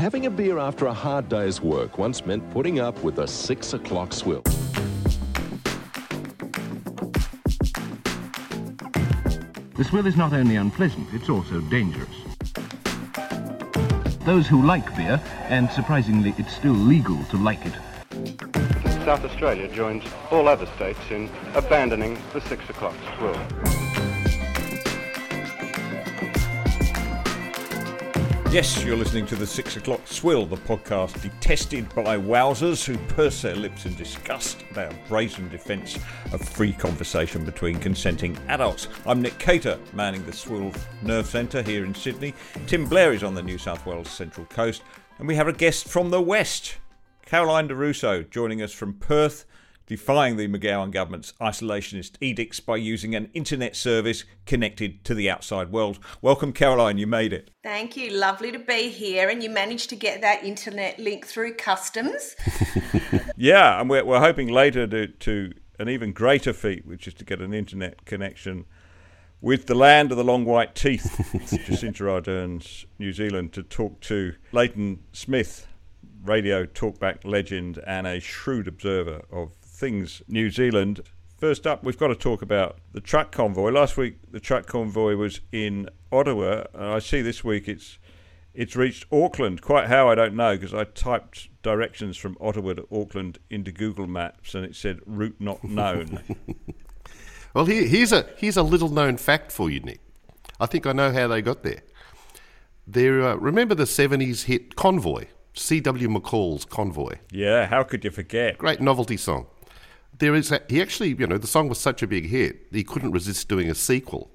having a beer after a hard day's work once meant putting up with a six o'clock swill. The swill is not only unpleasant, it's also dangerous. Those who like beer, and surprisingly it's still legal to like it, South Australia joins all other states in abandoning the six o'clock swill. Yes, you're listening to the Six O'Clock Swill, the podcast detested by wowsers who purse their lips in disgust about brazen defence of free conversation between consenting adults. I'm Nick Cater, manning the Swill Nerve Centre here in Sydney. Tim Blair is on the New South Wales Central Coast, and we have a guest from the West, Caroline Di Russo, joining us from Perth defying the McGowan government's isolationist edicts by using an internet service connected to the outside world. Welcome, Caroline, you made it. Thank you. Lovely to be here. And you managed to get that internet link through customs. yeah, and we're, we're hoping later to, to an even greater feat, which is to get an internet connection with the land of the long white teeth, Jacinda Ardern's New Zealand, to talk to Leighton Smith, radio talkback legend and a shrewd observer of things New Zealand. First up, we've got to talk about the truck convoy. Last week, the truck convoy was in Ottawa, and I see this week it's it's reached Auckland. Quite how I don't know because I typed directions from Ottawa to Auckland into Google Maps and it said route not known. well, here, here's a here's a little known fact for you, Nick. I think I know how they got there. There, uh, remember the '70s hit "Convoy"? C.W. McCall's "Convoy." Yeah, how could you forget? Great novelty song there is a, he actually, you know, the song was such a big hit, he couldn't resist doing a sequel.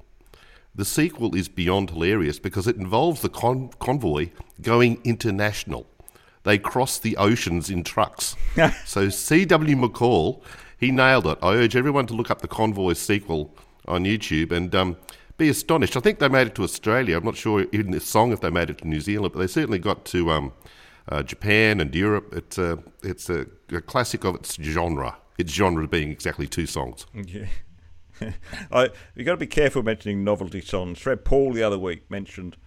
The sequel is beyond hilarious because it involves the con- convoy going international. They cross the oceans in trucks. so C.W. McCall, he nailed it. I urge everyone to look up the convoy sequel on YouTube and um, be astonished. I think they made it to Australia. I'm not sure in this song if they made it to New Zealand, but they certainly got to um, uh, Japan and Europe. It's a, it's a, a classic of its genre its genre being exactly two songs. Yeah. I, you've got to be careful mentioning novelty songs. Fred Pawle the other week mentioned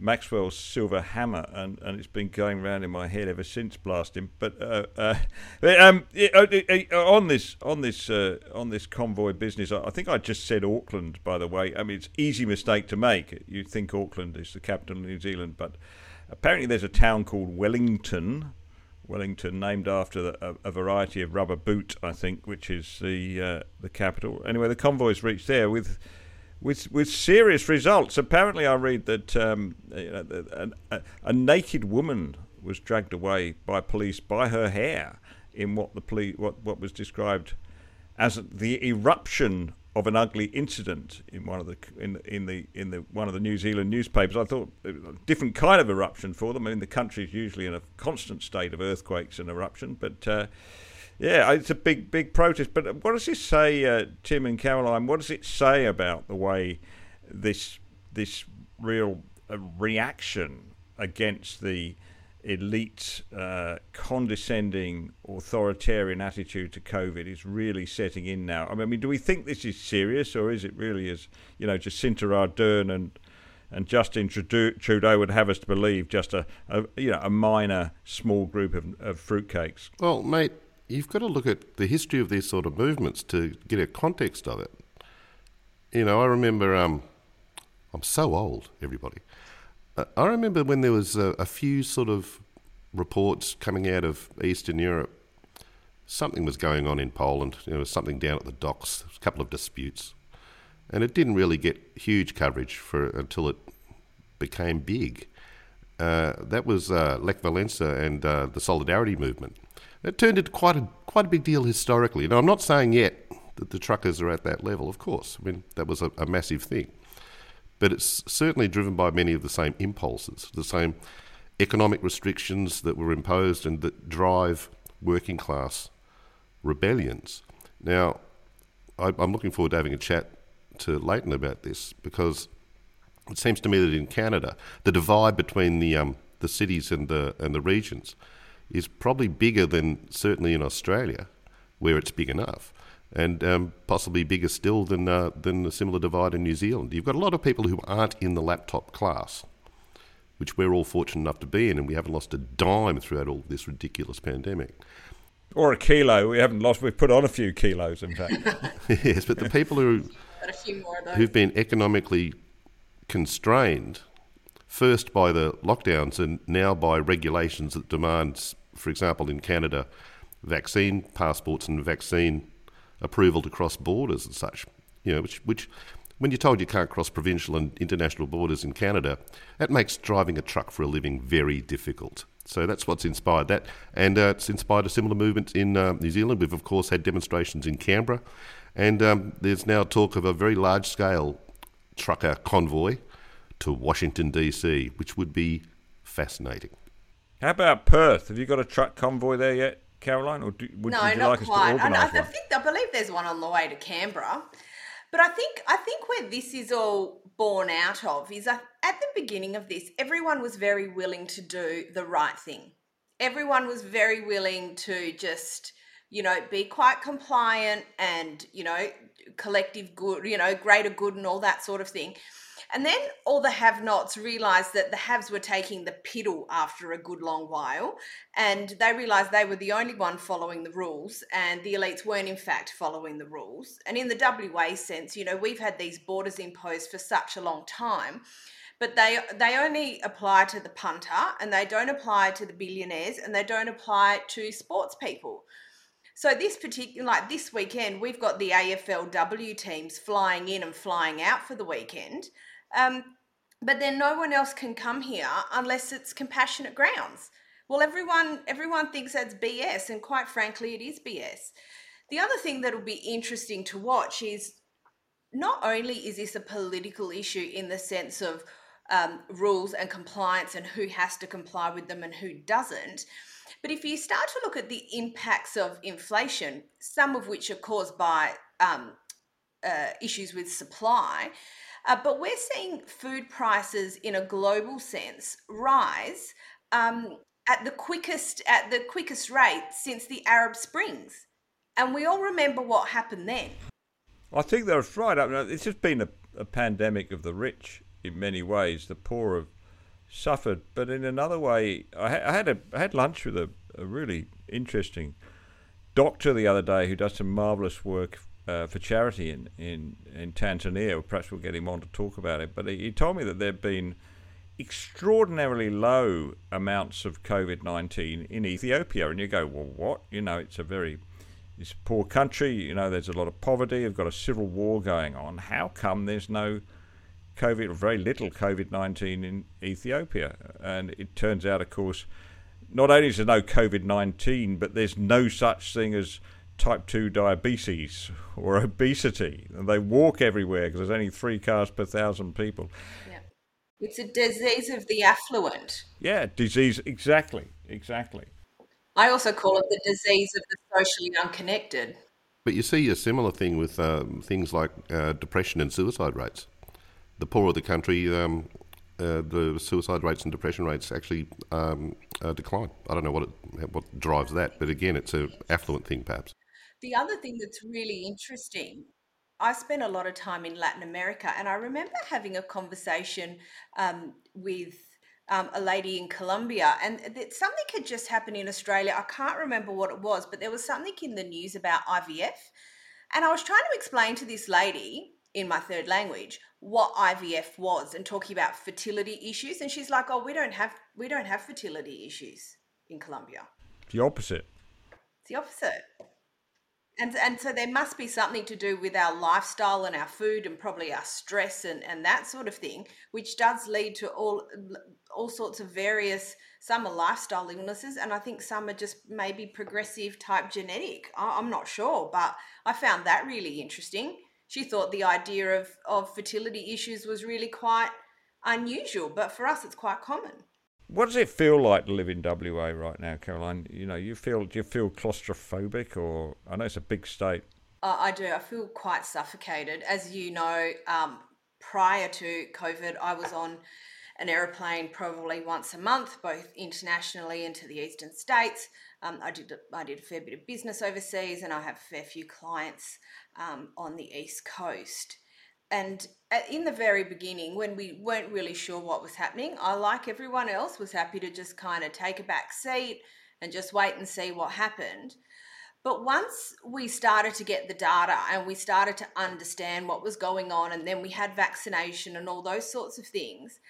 Maxwell's Silver Hammer, and, and it's been going around in my head ever since. Blasting, but uh, uh, um, uh, uh, on this on this uh, on this convoy business, I think I just said Auckland. By the way, I mean it's easy mistake to make. You think Auckland is the capital of New Zealand, but apparently there's a town called Wellington Wellington, named after the, a, a, variety of rubber boot, I think, which is the uh, the capital. Anyway, the convoys reached there with with with serious results. Apparently, I read that um, you know, a, a, naked woman was dragged away by police by her hair in what the police what what was described as the eruption of an ugly incident in one of the in in the in the one of the New Zealand newspapers. I thought a different kind of eruption for them. I mean, the country is usually in a constant state of earthquakes and eruption, but. Uh, yeah, it's a big, big protest. But what does this say, uh, Tim and Caroline? What does it say about the way this this real uh, reaction against the elite, uh, condescending, authoritarian attitude to COVID is really setting in now. I mean, do we think this is serious, or is it really, as you know, Jacinda Ardern and and Justin Trudeau would have us to believe, just a, a you know a minor, small group of, of fruitcakes? Well, mate, you've got to look at the history of these sort of movements to get a context of it. You know, I remember. Um, I'm so old, everybody. I remember when there was a, a, few sort of reports coming out of Eastern Europe. Something was going on in Poland. There was something down at the docks. a couple of disputes, and it didn't really get huge coverage for until it became big. Uh, that was uh, Lech Walesa and uh, the Solidarity movement. It turned into quite a quite a big deal historically. Now, I'm not saying yet that the truckers are at that level. Of course, I mean that was a, a massive thing but it's certainly driven by many of the same impulses, the same economic restrictions that were imposed and that drive working class rebellions. Now, I, am looking forward to having a chat to Leighton about this because it seems to me that in Canada, the divide between the um, the cities and the and the regions is probably bigger than certainly in Australia, where it's big enough and um, possibly bigger still than uh, than a similar divide in New Zealand. You've got a lot of people who aren't in the laptop class, which we're all fortunate enough to be in, and we haven't lost a dime throughout all this ridiculous pandemic. Or a kilo. We haven't lost. We've put on a few kilos, in fact. yes, but the people who Got a few more of those. who've been economically constrained, first by the lockdowns and now by regulations that demands, for example, in Canada, vaccine passports and vaccine approval to cross borders and such. You know, which, which when you're told you can't cross provincial and international borders in Canada, that makes driving a truck for a living very difficult. So that's what's inspired that, and uh, it's inspired a similar movement in uh, New Zealand. We've of course had demonstrations in Canberra, and um, there's now talk of a very large-scale trucker convoy to Washington DC, which would be fascinating. How about Perth? Have you got a truck convoy there yet, Caroline? Or do, would, no, would you like us to And I, organise I think I believe there's one on the way to Canberra. But I think I think where this is all born out of is uh, at the beginning of this, everyone was very willing to do the right thing. Everyone was very willing to just, you know, be quite compliant and, you know, collective good, you know, greater good and all that sort of thing. And then all the have nots realized that the haves were taking the piddle after a good long while. And they realized they were the only one following the rules, and the elites weren't, in fact, following the rules. And in the WA sense, you know, we've had these borders imposed for such a long time. But they they only apply to the punter, and they don't apply to the billionaires, and they don't apply to sports people. So this particular, like this weekend, we've got the AFLW teams flying in and flying out for the weekend. Um, but then no one else can come here unless it's compassionate grounds. Well, everyone everyone thinks that's BS, and quite frankly, it is BS. The other thing that'll be interesting to watch is not only is this a political issue in the sense of um, rules and compliance and who has to comply with them and who doesn't, but if you start to look at the impacts of inflation, some of which are caused by um, uh, issues with supply, uh, but we're seeing food prices in a global sense rise um, at the quickest at the quickest rate since the Arab Springs, and we all remember what happened then. I think that's right. I mean, it's just been a, a pandemic of the rich in many ways. The poor have suffered, but in another way, I, I had a I had lunch with a, a really interesting doctor the other day who does some marvelous work uh, for charity in, in, in Tanzania. Perhaps we'll get him on to talk about it. But he, he told me that there have been extraordinarily low amounts of COVID 19 in Ethiopia. And you go, well, what? You know, it's a very it's a poor country. You know, there's a lot of poverty. You've got a civil war going on. How come there's no COVID, or very little COVID 19 in Ethiopia? And it turns out, of course, not only is there no COVID 19, but there's no such thing as type 2 diabetes or obesity. And they walk everywhere because there's only three cars per thousand people. Yeah. It's a disease of the affluent. Yeah, disease. Exactly. Exactly. I also call it the disease of the socially unconnected. But you see a similar thing with um, things like uh, depression and suicide rates. The poorer the country, um, uh, the suicide rates and depression rates actually um, uh, decline. I don't know what it, what drives that, but again, it's a affluent thing, perhaps. The other thing that's really interesting, I spent a lot of time in Latin America, and I remember having a conversation um, with um, a lady in Colombia, and that something had just happened in Australia. I can't remember what it was, but there was something in the news about IVF, and I was trying to explain to this lady in my third language what IVF was and talking about fertility issues, and she's like, "Oh, we don't have we don't have fertility issues in Colombia. The opposite. It's the opposite." And and so there must be something to do with our lifestyle and our food and probably our stress and and that sort of thing which does lead to all all sorts of various some are lifestyle illnesses and i think some are just maybe progressive type genetic. I'm not sure but i found that really interesting. She thought the idea of of fertility issues was really quite unusual but for us it's quite common What does it feel like to live in WA right now, Caroline? You know, you feel do you feel claustrophobic, or I know it's a big state. Uh, I do. I feel quite suffocated. As you know, um, prior to COVID, I was on an aeroplane probably once a month, both internationally into the eastern states. Um, I did I did a fair bit of business overseas, and I have a fair few clients um, on the east coast. And in the very beginning, when we weren't really sure what was happening, I, like everyone else, was happy to just kind of take a back seat and just wait and see what happened. But once we started to get the data and we started to understand what was going on, and then we had vaccination and all those sorts of things,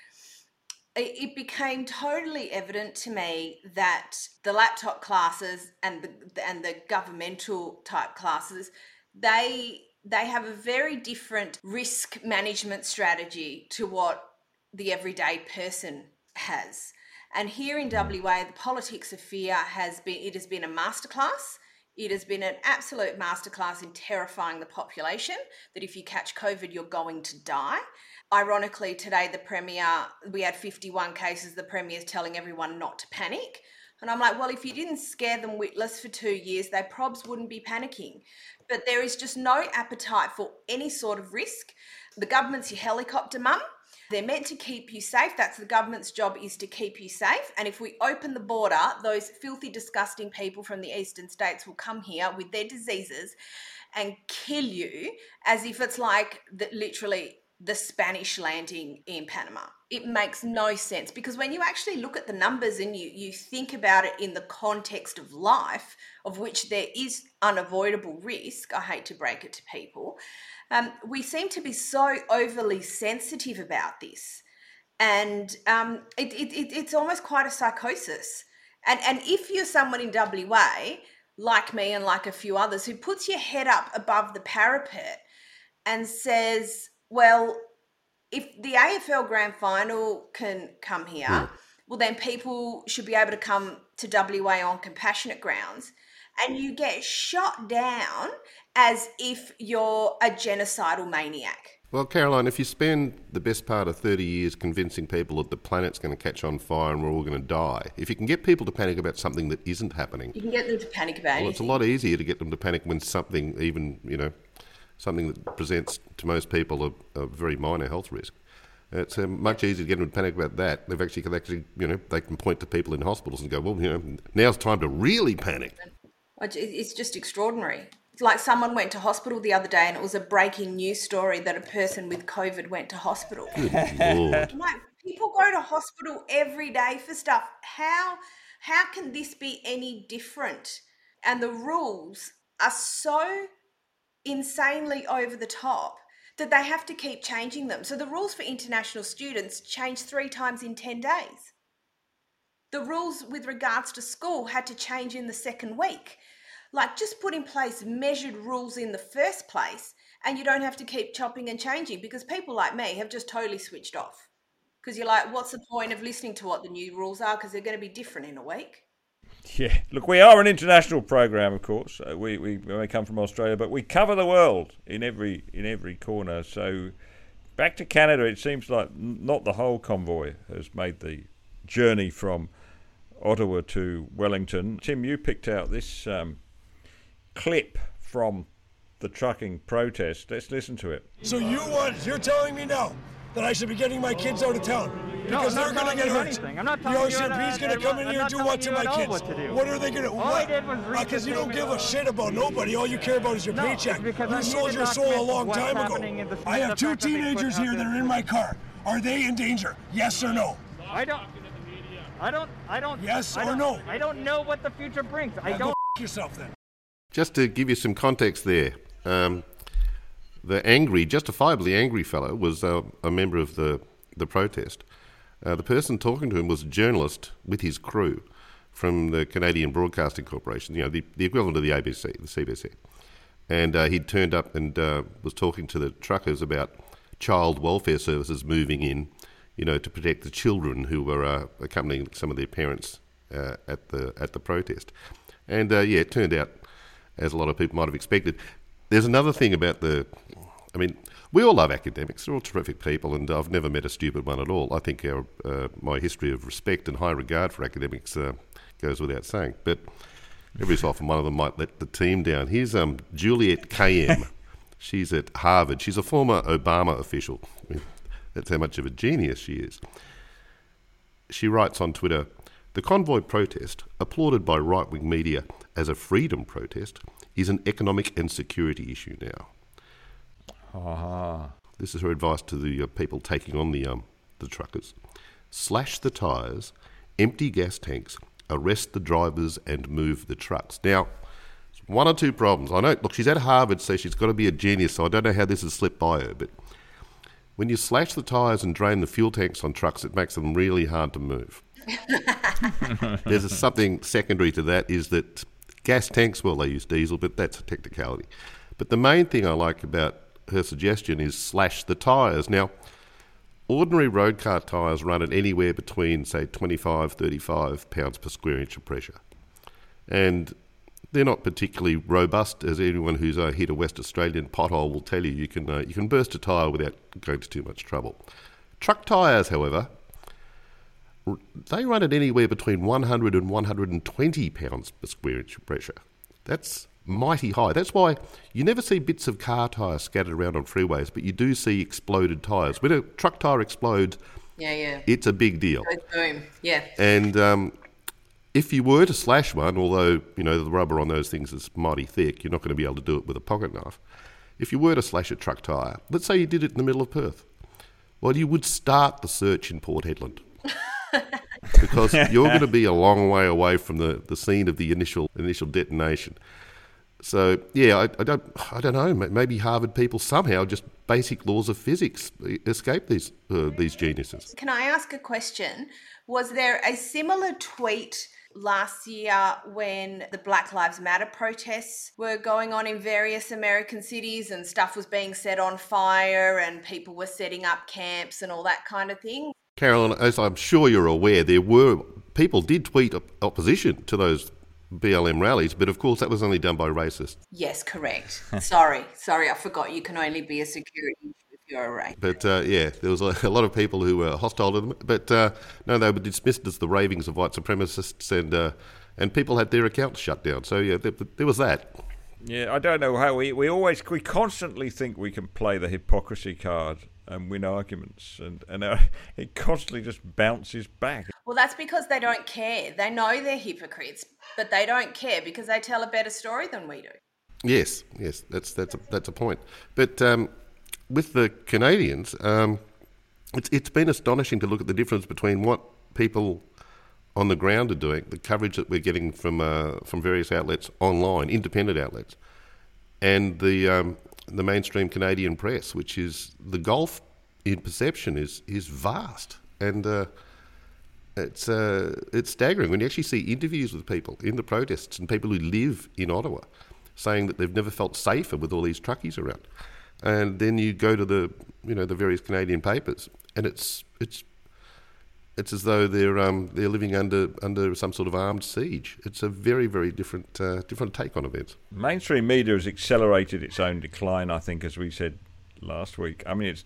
it became totally evident to me that the laptop classes and the and the governmental type classes they they have a very different risk management strategy to what the everyday person has. And here in mm. WA, the politics of fear has been it has been a masterclass. It has been an absolute masterclass in terrifying the population that if you catch COVID, you're going to die. Ironically, today the Premier, we had 51 cases, the Premier's telling everyone not to panic. And I'm like, well, if you didn't scare them witless for two years, they probs wouldn't be panicking. But there is just no appetite for any sort of risk. The government's your helicopter mum. They're meant to keep you safe. That's the government's job is to keep you safe. And if we open the border, those filthy, disgusting people from the eastern states will come here with their diseases and kill you as if it's like the, literally the Spanish landing in Panama. It makes no sense because when you actually look at the numbers and you, you think about it in the context of life, of which there is unavoidable risk, I hate to break it to people, um, we seem to be so overly sensitive about this. And um, it, it, it, it's almost quite a psychosis. And, and if you're someone in WA, like me and like a few others, who puts your head up above the parapet and says, well, if the AFL grand final can come here, hmm. well, then people should be able to come to WA on compassionate grounds. And you get shot down as if you're a genocidal maniac. Well, Caroline, if you spend the best part of 30 years convincing people that the planet's going to catch on fire and we're all going to die, if you can get people to panic about something that isn't happening, You can get them to panic about well, it's a lot easier to get them to panic when something, even, you know, something that presents to most people a, a very minor health risk. It's uh, much easier to get them to panic about that. They've actually, can actually, you know, they can point to people in hospitals and go, well, you know, now's time to really panic. It's just extraordinary. It's like someone went to hospital the other day and it was a breaking news story that a person with COVID went to hospital. Like, people go to hospital every day for stuff. How how can this be any different? And the rules are so insanely over the top that they have to keep changing them. So the rules for international students changed three times in 10 days. The rules with regards to school had to change in the second week. Like, just put in place measured rules in the first place, and you don't have to keep chopping and changing because people like me have just totally switched off. Because you're like, what's the point of listening to what the new rules are? Because they're going to be different in a week. Yeah, look, we are an international program, of course. Uh, we, we we come from Australia, but we cover the world in every in every corner. So back to Canada, it seems like not the whole convoy has made the journey from Ottawa to Wellington. Tim, you picked out this um, clip from the trucking protest. Let's listen to it. So you want? You're telling me now that I should be getting my kids out of town because I'm they're going to get hurt. anything. I'm not the telling you OCMP's that- going to come in I'm here and do what to my kids? what to do. What are they going to? All I what? did was Because the you don't give a shit about nobody. All you care about is your No, paycheck. you I'm sold your soul a long time ago. I have two fact that they put teenagers here that are in my car. Are they in danger? Yes or no? I don't. I don't. I don't. Yes I or don't- no? I don't know what the future brings. I don't. Yourself then. Just to give you some context there, um, the angry, justifiably angry fellow was uh, a member of the, the protest. Uh, the person talking to him was a journalist with his crew from the Canadian Broadcasting Corporation, you know, the, the equivalent of the ABC, the CBC. And uh, he'd turned up and uh, was talking to the truckers about child welfare services moving in, you know, to protect the children who were uh, accompanying some of their parents uh, at the at the protest. And yeah, it turned out, as a lot of people might have expected. There's another thing about the, I mean, we all love academics. They're all terrific people, and I've never met a stupid one at all. I think our, uh, my history of respect and high regard for academics uh, goes without saying. But every so often, one of them might let the team down. Here's um, Juliette Kayyem. She's at Harvard. She's a former Obama official. I mean, that's how much of a genius she is. She writes on Twitter The convoy protest, applauded by right wing media as a freedom protest, is an economic and security issue now. This is her advice to the uh, people taking on the um, the truckers: slash the tyres, empty gas tanks, arrest the drivers, and move the trucks. Now, one or two problems. I know. Look, she's at Harvard, so she's got to be a genius. So I don't know how this has slipped by her, but when you slash the tyres and drain the fuel tanks on trucks, it makes them really hard to move. There's a, something secondary to that is that gas tanks, well, they use diesel, but that's a technicality. But the main thing I like about her suggestion is slash the tyres. Now, ordinary road car tyres run at anywhere between, say, 25, 35 pounds per square inch of pressure. And they're not particularly robust, as anyone who's uh, hit a West Australian pothole will tell you. You can, uh, you can burst a tyre without going to too much trouble. Truck tyres, however, they run at anywhere between 100 and 120 pounds per square inch of pressure. That's mighty high. That's why you never see bits of car tyres scattered around on freeways, but you do see exploded tyres. When a truck tyre explodes, Yeah, yeah. it's a big deal. Boom. Yeah. And um, if you were to slash one, although you know the rubber on those things is mighty thick, you're not going to be able to do it with a pocket knife. If you were to slash a truck tyre, let's say you did it in the middle of Perth, well, you would start the search in Port Hedland. because you're going to be a long way away from the, the scene of the initial initial detonation. So yeah, I, I don't I don't know. Maybe Harvard people somehow just basic laws of physics escape these uh, these geniuses. Can I ask a question? Was there a similar tweet last year when the Black Lives Matter protests were going on in various American cities and stuff was being set on fire and people were setting up camps and all that kind of thing? Carolyn, as I'm sure you're aware, there were people did tweet op- opposition to those BLM rallies, but of course that was only done by racists. Yes, correct. sorry, sorry, I forgot you can only be a security if you're a race. But uh, yeah, there was a, a lot of people who were hostile to them. But uh, no, they were dismissed as the ravings of white supremacists, and uh, and people had their accounts shut down. So yeah, there, there was that. Yeah, I don't know how we we always we constantly think we can play the hypocrisy card and win arguments, and and uh, it constantly just bounces back. Well, that's because they don't care. They know they're hypocrites, but they don't care because they tell a better story than we do. Yes, yes, that's that's a, that's a point. But um, with the Canadians, um, it's it's been astonishing to look at the difference between what people on the ground are doing, the coverage that we're getting from uh, from various outlets online, independent outlets, and the um, the mainstream Canadian press, which is the gulf in perception is is vast and. Uh, it's uh, it's staggering when you actually see interviews with people in the protests and people who live in Ottawa saying that they've never felt safer with all these truckies around. And then you go to the you know the various Canadian papers and it's it's it's as though they're um, they're living under under some sort of armed siege. It's a very very different uh, different take on events. Mainstream media has accelerated its own decline. I think, as we said last week. I mean, it's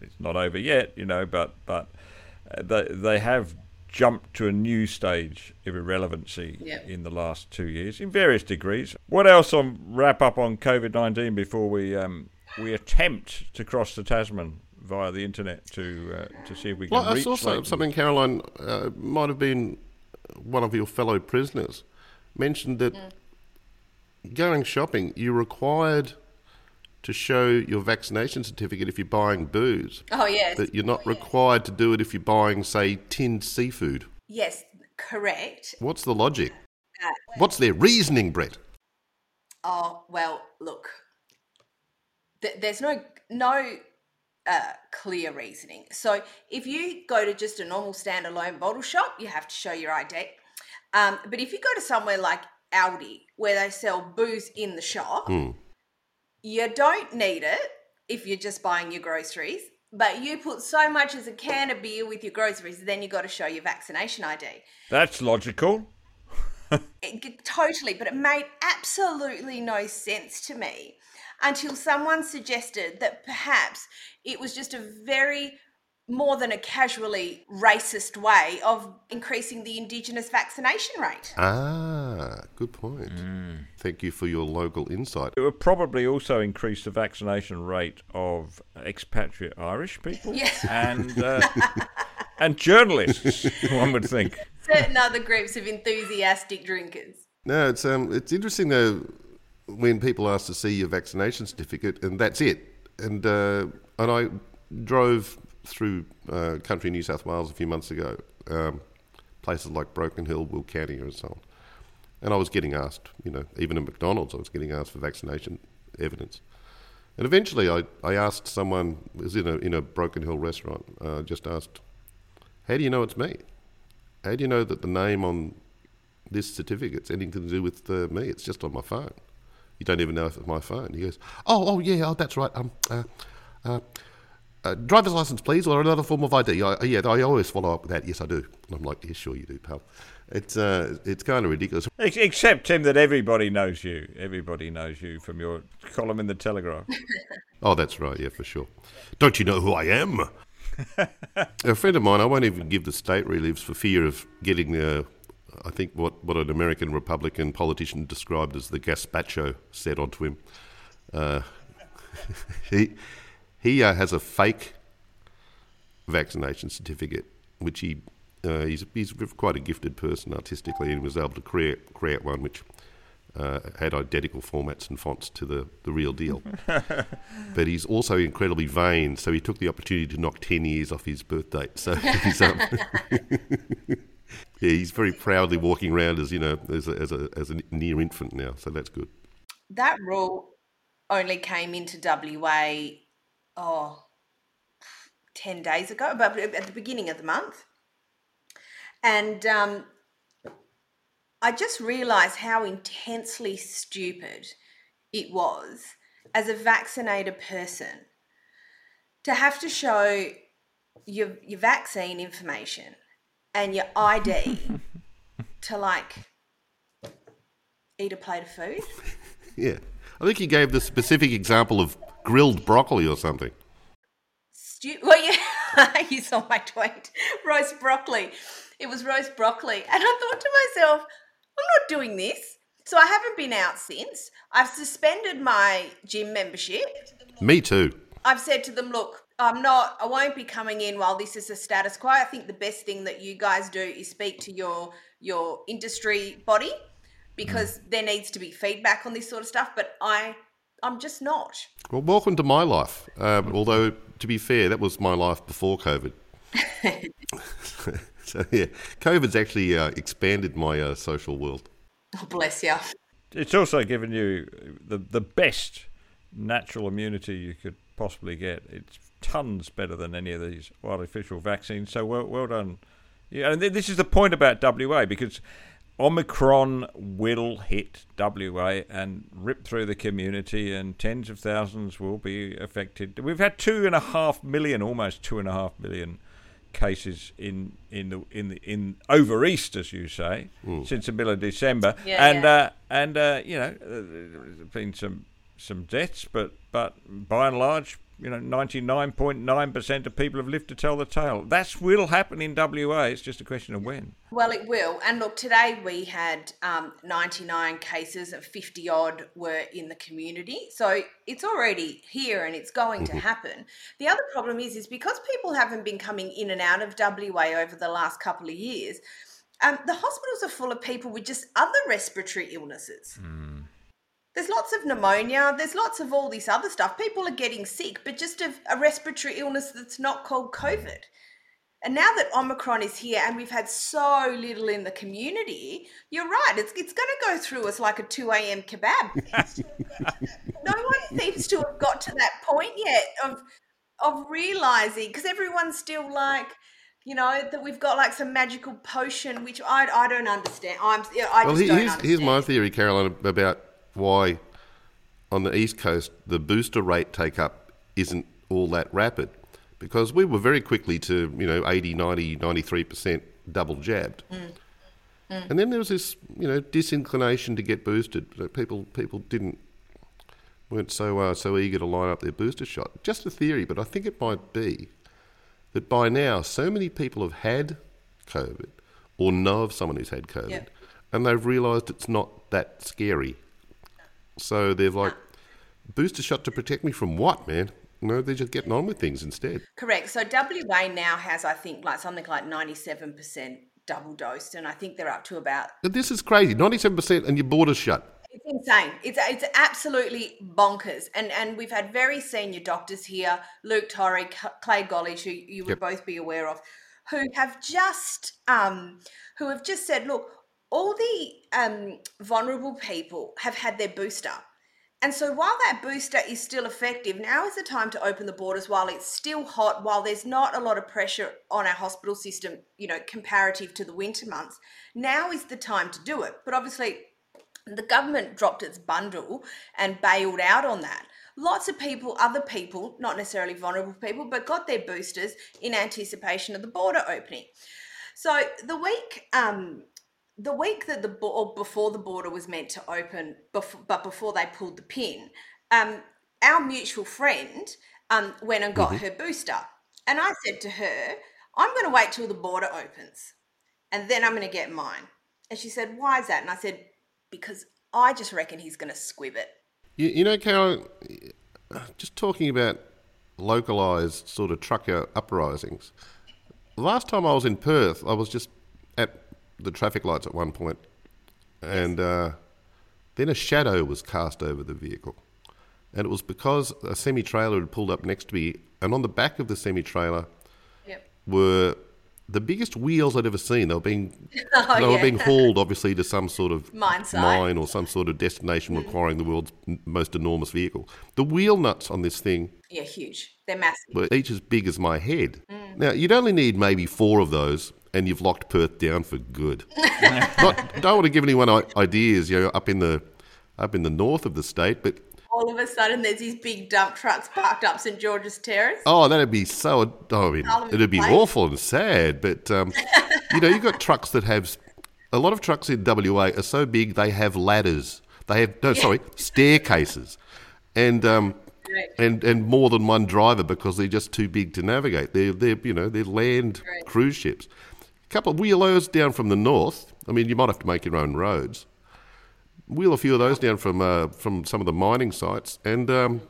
it's not over yet, you know, but but uh, they they have jumped to a new stage of irrelevancy Yep. in the last two years in various degrees. What else on wrap up on COVID nineteen before we um, we attempt to cross the Tasman via the internet to uh, to see if we can Well, I reach saw Leighton? something, Caroline, uh, might have been one of your fellow prisoners, mentioned that going shopping, you're required to show your vaccination certificate if you're buying booze, Oh, yes. but you're not required to do it if you're buying, say, tinned seafood. Yes, correct. What's the logic? What's their reasoning, Brett? Oh, well, look. There's no no uh, clear reasoning. So if you go to just a normal standalone bottle shop, you have to show your ID. Um, but if you go to somewhere like Aldi, where they sell booze in the shop, Hmm. you don't need it if you're just buying your groceries. But you put so much as a can of beer with your groceries, then you've got to show your vaccination ID. That's logical. It, totally, but it made absolutely no sense to me until someone suggested that perhaps it was just a very more than a casually racist way of increasing the Indigenous vaccination rate. Ah, good point. Thank you for your local insight. It would probably also increase the vaccination rate of expatriate Irish people Yes. and uh, and journalists. One would think. Certain other groups of enthusiastic drinkers. No, it's um, it's interesting though when people ask to see your vaccination certificate, and that's it. And uh, and I drove through uh, country New South Wales a few months ago, um, places like Broken Hill, Wilcannia, and so on. And I was getting asked, you know, even in McDonald's, I was getting asked for vaccination evidence. And eventually, I, I asked someone, was in a, in a Broken Hill restaurant, uh, just asked, How do you know it's me? How do you know that the name on this certificate's anything to do with uh, me? It's just on my phone. You don't even know if it's my phone. He goes, Oh, oh yeah, oh, that's right. Um, uh, uh, uh, driver's license, please, or another form of ID. I, yeah, I always follow up with that. Yes, I do. And I'm like, yeah, sure you do, pal. It's uh, it's kind of ridiculous. Ex- Except Tim, that everybody knows you. Everybody knows you from your column in the Telegraph. Oh, that's right. Yeah, for sure. Don't you know who I am? a friend of mine, I won't even give the state where he lives for fear of getting, uh, I think, what, what an American Republican politician described as the gazpacho said onto him. Uh, he he uh, has a fake vaccination certificate, which he uh, he's he's quite a gifted person artistically, and was able to create create one which uh, had identical formats and fonts to the, the real deal. but he's also incredibly vain, so he took the opportunity to knock 10 years off his birth date. So he's, um, yeah, he's very proudly walking around as, you know, as a, as, a, as a near infant now, so that's good. That rule only came into WA, oh, 10 days ago, but at the beginning of the month. And um, I just realised how intensely stupid it was as a vaccinated person to have to show your your vaccine information and your ID to like eat a plate of food. Yeah. I think he gave the specific example of grilled broccoli or something. Stu- well, yeah, you saw my tweet. Roast broccoli. It was roast broccoli. And I thought to myself, I'm not doing this. So I haven't been out since. I've suspended my gym membership. Me too. I've said to them, look, I'm not, I won't be coming in while this is a status quo. I think the best thing that you guys do is speak to your your industry body because mm. there needs to be feedback on this sort of stuff. But I, I'm just not. Well, welcome to my life. Um, although, to be fair, that was my life before COVID. so yeah, COVID's actually uh, expanded my uh, social world. Oh, bless you. It's also given you the the best natural immunity you could possibly get. It's tons better than any of these artificial vaccines. So well, well done. Yeah, and this is the point about WA because Omicron will hit WA and rip through the community, and tens of thousands will be affected. We've had two and a half million, almost two and a half million cases in in the in the in over east, as you say, mm. since the middle of December, yeah, and yeah. Uh, and uh, you know, uh, there's been some some deaths, but but by and large, you know, 99.9% of people have lived to tell the tale. That will happen in WA. It's just a question of when. Well, it will. And look, today we had um, 99 cases and 50 odd were in the community. So it's already here and it's going to mm-hmm. happen. The other problem is, is because people haven't been coming in and out of WA over the last couple of years, um, the hospitals are full of people with just other respiratory illnesses. Mm. There's lots of pneumonia. There's lots of all this other stuff. People are getting sick, but just of a respiratory illness that's not called COVID. And now that Omicron is here and we've had so little in the community, you're right. It's, it's going to go through us like a 2 a.m. kebab. no one seems to have got to that point yet of, of realizing, because everyone's still like, you know, that we've got like some magical potion, which I, I don't understand. I'm, I well, here's, understand. here's my theory, Caroline, about why on the East Coast the booster rate take up isn't all that rapid because we were very quickly to, you know, 80, 90, 93% double jabbed. Mm. Mm. And then there was this, you know, disinclination to get boosted. People people didn't weren't so uh, so eager to line up their booster shot. Just a theory, but I think it might be that by now so many people have had COVID or know of someone who's had COVID, yep. and they've realised it's not that scary. So they're like, booster shot to protect me from what, man? No, they're just getting on with things instead. Correct. So WA now has, I think, like something like ninety-seven percent double dosed, and I think they're up to about. This is crazy. Ninety-seven percent, and your borders shut. It's insane. It's it's absolutely bonkers. And and we've had very senior doctors here, Luke Torrey, Clay Golledge, who you would yep. both be aware of, who have just um, who have just said, look, all the um, vulnerable people have had their booster. And so while that booster is still effective, now is the time to open the borders while it's still hot, while there's not a lot of pressure on our hospital system, you know, comparative to the winter months. Now is the time to do it. But obviously, the government dropped its bundle and bailed out on that. Lots of people, other people, not necessarily vulnerable people, but got their boosters in anticipation of the border opening. So the week, um, the week that the or before the border was meant to open, but before they pulled the pin, um, our mutual friend um, went and got mm-hmm. her booster, and I said to her, "I'm going to wait till the border opens, and then I'm going to get mine." And she said, "Why is that?" And I said, because I just reckon he's going to squib it. You, you know, Carol, just talking about localised sort of trucker uprisings. Last time I was in Perth, I was just the traffic lights at one point, and yes. uh, then a shadow was cast over the vehicle. And it was because a semi trailer had pulled up next to me, and on the back of the semi trailer yep. were the biggest wheels I'd ever seen. They were being oh, they yeah. were being hauled, obviously, to some sort of mine, mine or some sort of destination mm. requiring the world's most enormous vehicle. The wheel nuts on this thing, yeah, huge. They're massive. Were each as big as my head. Mm. Now you'd only need maybe four of those, and you've locked Perth down for good. Not, don't want to give anyone ideas, you know, up in the up in the north of the state, but all of a sudden there's these big dump trucks parked up St George's Terrace. Oh, that'd be so. Oh, I mean, it'd be place. awful and sad. But um, you know, you've got trucks that have a lot of trucks in WA are so big they have ladders. They have no, yeah. sorry, staircases, and um, and and more than one driver because they're just too big to navigate. They're they're you know they're land cruise ships. A couple of wheelers down from the north. I mean, you might have to make your own roads wheel a few of those down from uh, from some of the mining sites, and um,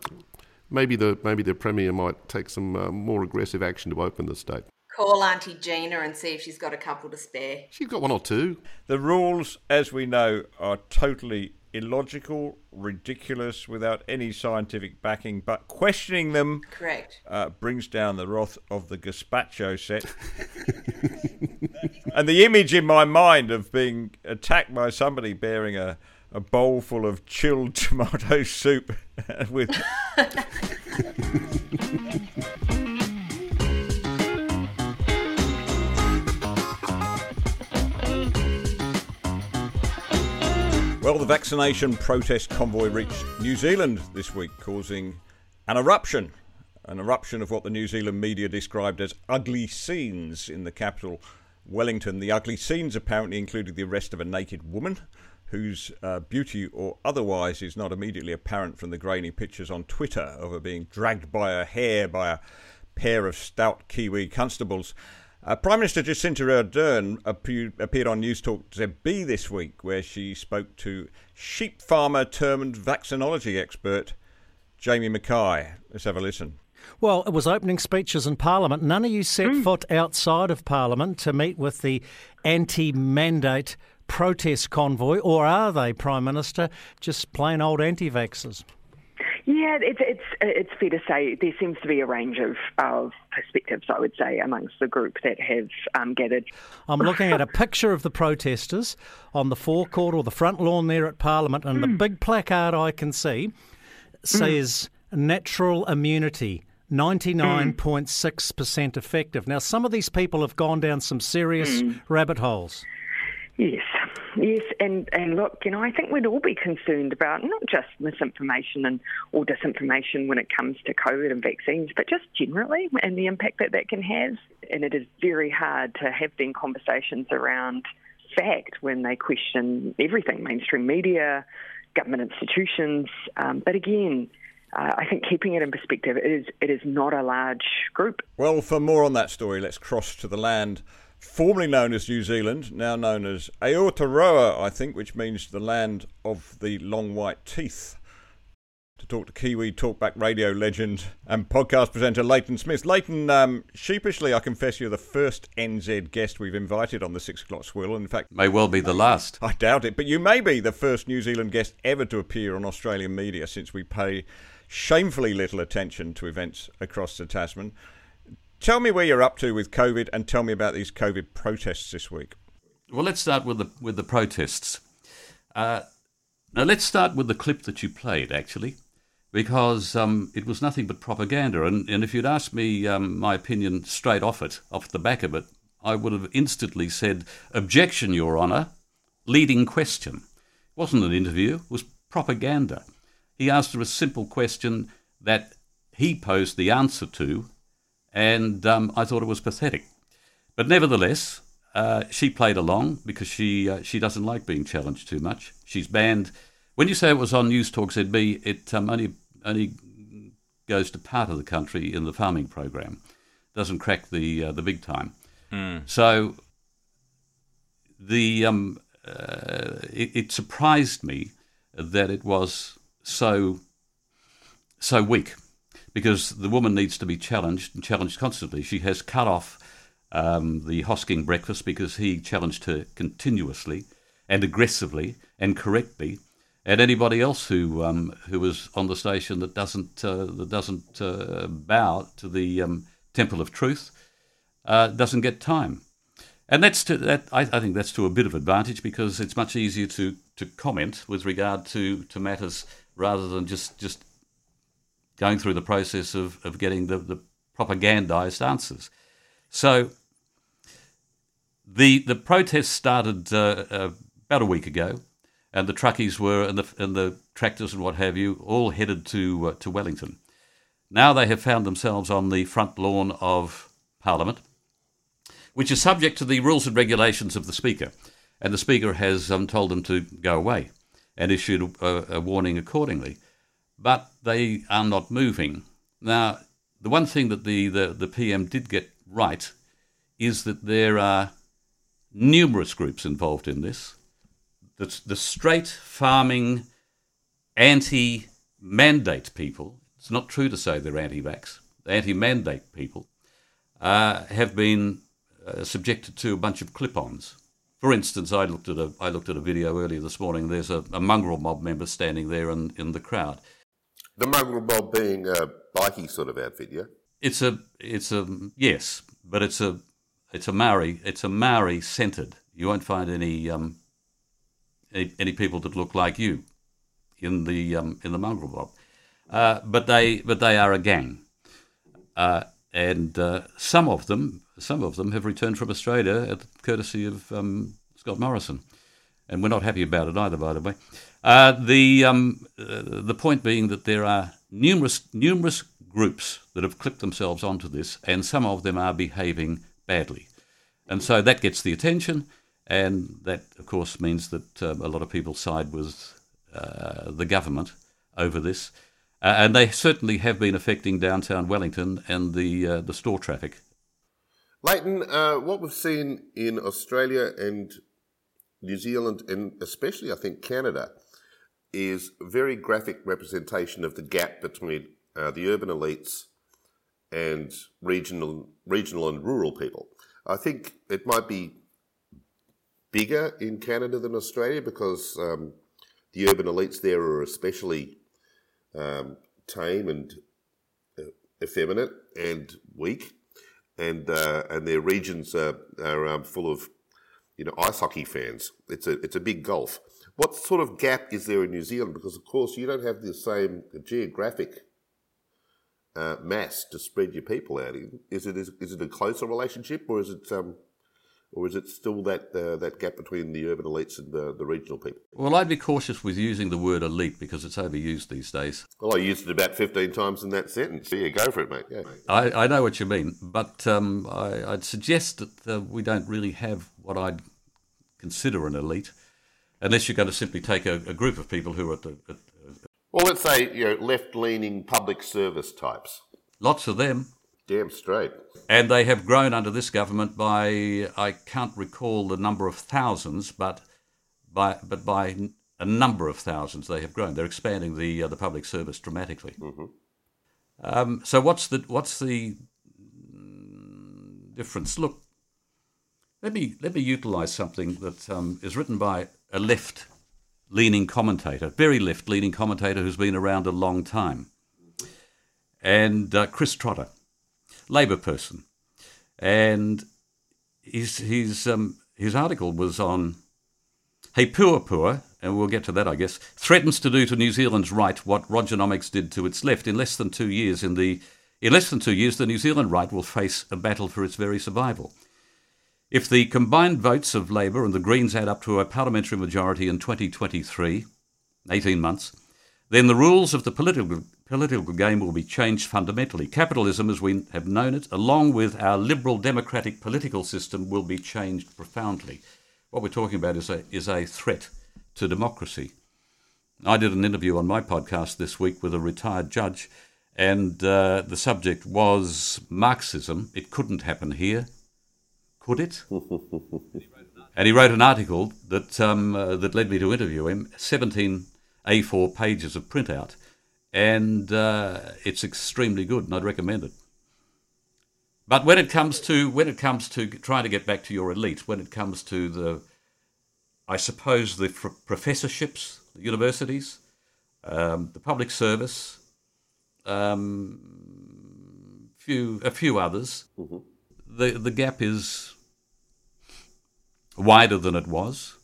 maybe the maybe the premier might take some uh, more aggressive action to open the state. Call Auntie Gina and see if she's got a couple to spare. She's got one or two. The rules, as we know, are totally illogical, ridiculous, without any scientific backing. But questioning them, correct, uh, brings down the wrath of the gazpacho set. and the image in my mind of being attacked by somebody bearing a a bowl full of chilled tomato soup with. Well, the vaccination protest convoy reached New Zealand this week, causing an eruption. An eruption of what the New Zealand media described as ugly scenes in the capital, Wellington. The ugly scenes apparently included the arrest of a naked woman, whose uh, beauty or otherwise is not immediately apparent from the grainy pictures on Twitter of her being dragged by her hair by a pair of stout Kiwi constables. Uh, Prime Minister Jacinda Ardern appeared on Newstalk ZB this week, where she spoke to sheep farmer turned vaccinology expert Jamie Mackay. Let's have a listen. Well, it was opening speeches in Parliament. None of you set mm. foot outside of Parliament to meet with the anti mandate protest convoy, or are they, Prime Minister, just plain old anti vaxxers? Yeah, it's it's it's fair to say there seems to be a range of, of perspectives. I would say amongst the group that have um, gathered. I'm looking at a picture of the protesters on the forecourt or the front lawn there at Parliament, and mm. the big placard I can see says mm. "Natural Immunity." 99.6% effective. Now, some of these people have gone down some serious mm. rabbit holes. Yes, yes, and and look, you know, I think we'd all be concerned about not just misinformation and or disinformation when it comes to COVID and vaccines, but just generally and the impact that that can have. And it is very hard to have then conversations around fact when they question everything, mainstream media, government institutions. Um, but again. Uh, I think keeping it in perspective, it is it is not a large group. Well, for more on that story, let's cross to the land formerly known as New Zealand, now known as Aotearoa, I think, which means the land of the long white teeth. to talk to Kiwi Talkback radio legend and podcast presenter Leighton Smith. Leighton, um, sheepishly, I confess you're the first NZ guest we've invited on the six o'clock swill. In fact, may well be the last. I doubt it, but you may be the first New Zealand guest ever to appear on Australian media since we pay shamefully little attention to events across the Tasman. Tell me where you're up to with COVID, and tell me about these COVID protests this week. Well, let's start with the with the protests. Uh, now, let's start with the clip that you played, actually because um, it was nothing but propaganda. And, and if you'd asked me um, my opinion straight off it, off the back of it, I would have instantly said, Objection, Your Honour, leading question. It wasn't an interview, it was propaganda. He asked her a simple question that he posed the answer to, and um, I thought it was pathetic. But nevertheless, uh, she played along because she uh, she doesn't like being challenged too much. She's banned. When you say it was on News Talk ZB, it um, only only goes to part of the country in the farming program, doesn't crack the uh, the big time. Mm. So the um, uh, it, it, surprised me that it was so so weak because the woman needs to be challenged and challenged constantly. She has cut off um, the Hosking breakfast because he challenged her continuously and aggressively and correctly and anybody else who um, who was on the station that doesn't uh, that doesn't uh, bow to the um, Temple of Truth uh, doesn't get time, and that's to, that I, I, think that's to a bit of advantage because it's much easier to to comment with regard to, to matters rather than just just going through the process of, of getting the, the propagandized answers. So the the protest started uh, uh, about a week ago and the truckies were and the and the tractors and what have you all headed to uh, to Wellington. Now they have found themselves on the front lawn of Parliament, which is subject to the rules and regulations of the Speaker, and the Speaker has um, told them to go away and issued a, a warning accordingly. But they are not moving. Now, the one thing that the, the, the PM did get right is that there are numerous groups involved in this the, the straight farming anti mandate people, it's not true to say they're anti vax, anti mandate people, uh, have been uh, subjected to a bunch of clip ons. For instance, I looked at a I looked at a video earlier this morning. There's a, a mongrel mob member standing there in, in the crowd. The mongrel mob being a bikie sort of outfit, yeah. It's a it's a yes, but it's a it's a Maori it's a Maori centred. You won't find any um, any, any people that look like you in the um, in the mongrel mob. Uh, but they but they are a gang, uh, and uh, some of them some of them have returned from Australia at the courtesy of um, Scott Morrison, and we're not happy about it either. By the way, uh, the um, uh, the point being that there are numerous numerous groups that have clipped themselves onto this, and some of them are behaving badly, and so that gets the attention. And that, of course, means that um, a lot of people side with uh, the government over this. Uh, and they certainly have been affecting downtown Wellington and the, uh, the store traffic. Leighton, what we've seen in Australia and New Zealand, and especially I think Canada, is a very graphic representation of the gap between uh, the urban elites and regional, regional and rural people. I think it might be bigger in Canada than Australia because um, the urban elites there are especially um, tame and uh, effeminate and weak, and uh, and their regions are, are um, full of you know ice hockey fans. It's a it's a big gulf. What sort of gap is there in New Zealand? Because of course you don't have the same geographic uh, mass to spread your people out in. Is it is, is it a closer relationship or is it um, or is it still that uh, that gap between the urban elites and the, the regional people? Well, I'd be cautious with using the word elite because it's overused these days. Well, I used it about 15 times in that sentence. Yeah, go for it, mate. Yeah. I, I know what you mean, but um, I, would suggest that uh, we don't really have what I'd consider an elite, unless you're going to simply take a, a group of people who are at the. At, well, let's say you know left-leaning public service types. Lots of them. Damn straight. And they have grown under this government by I can't recall the number of thousands, but by but by a number of thousands they have grown. They're expanding the uh, the public service dramatically. Mm-hmm. Um, so what's the what's the difference? Look, let me let me utilise something that um, is written by a left leaning commentator, very left leaning commentator who's been around a long time, and uh, Chris Trotter, Labor person, and his his um, his article was on He Puapua, and we'll get to that, I guess, threatens to do to New Zealand's right what Rogernomics did to its left. In less than two years, in the in less than two years, the New Zealand right will face a battle for its very survival. If the combined votes of Labor and the Greens add up to a parliamentary majority in 2023, 18 months, then the rules of the political, political game will be changed fundamentally. Capitalism, as we have known it, along with our liberal democratic political system, will be changed profoundly. What we're talking about is a, is a threat to democracy. I did an interview on my podcast this week with a retired judge, and uh, the subject was Marxism. It couldn't happen here, could it? and he wrote an article that um, uh, that led me to interview him. Seventeen A4 pages of printout, and uh, it's extremely good, and I'd recommend it. But when it comes to when it comes to trying to get back to your elite, when it comes to the, I suppose the fr- professorships, the universities, um, the public service, um, few a few others, the the gap is wider than it was,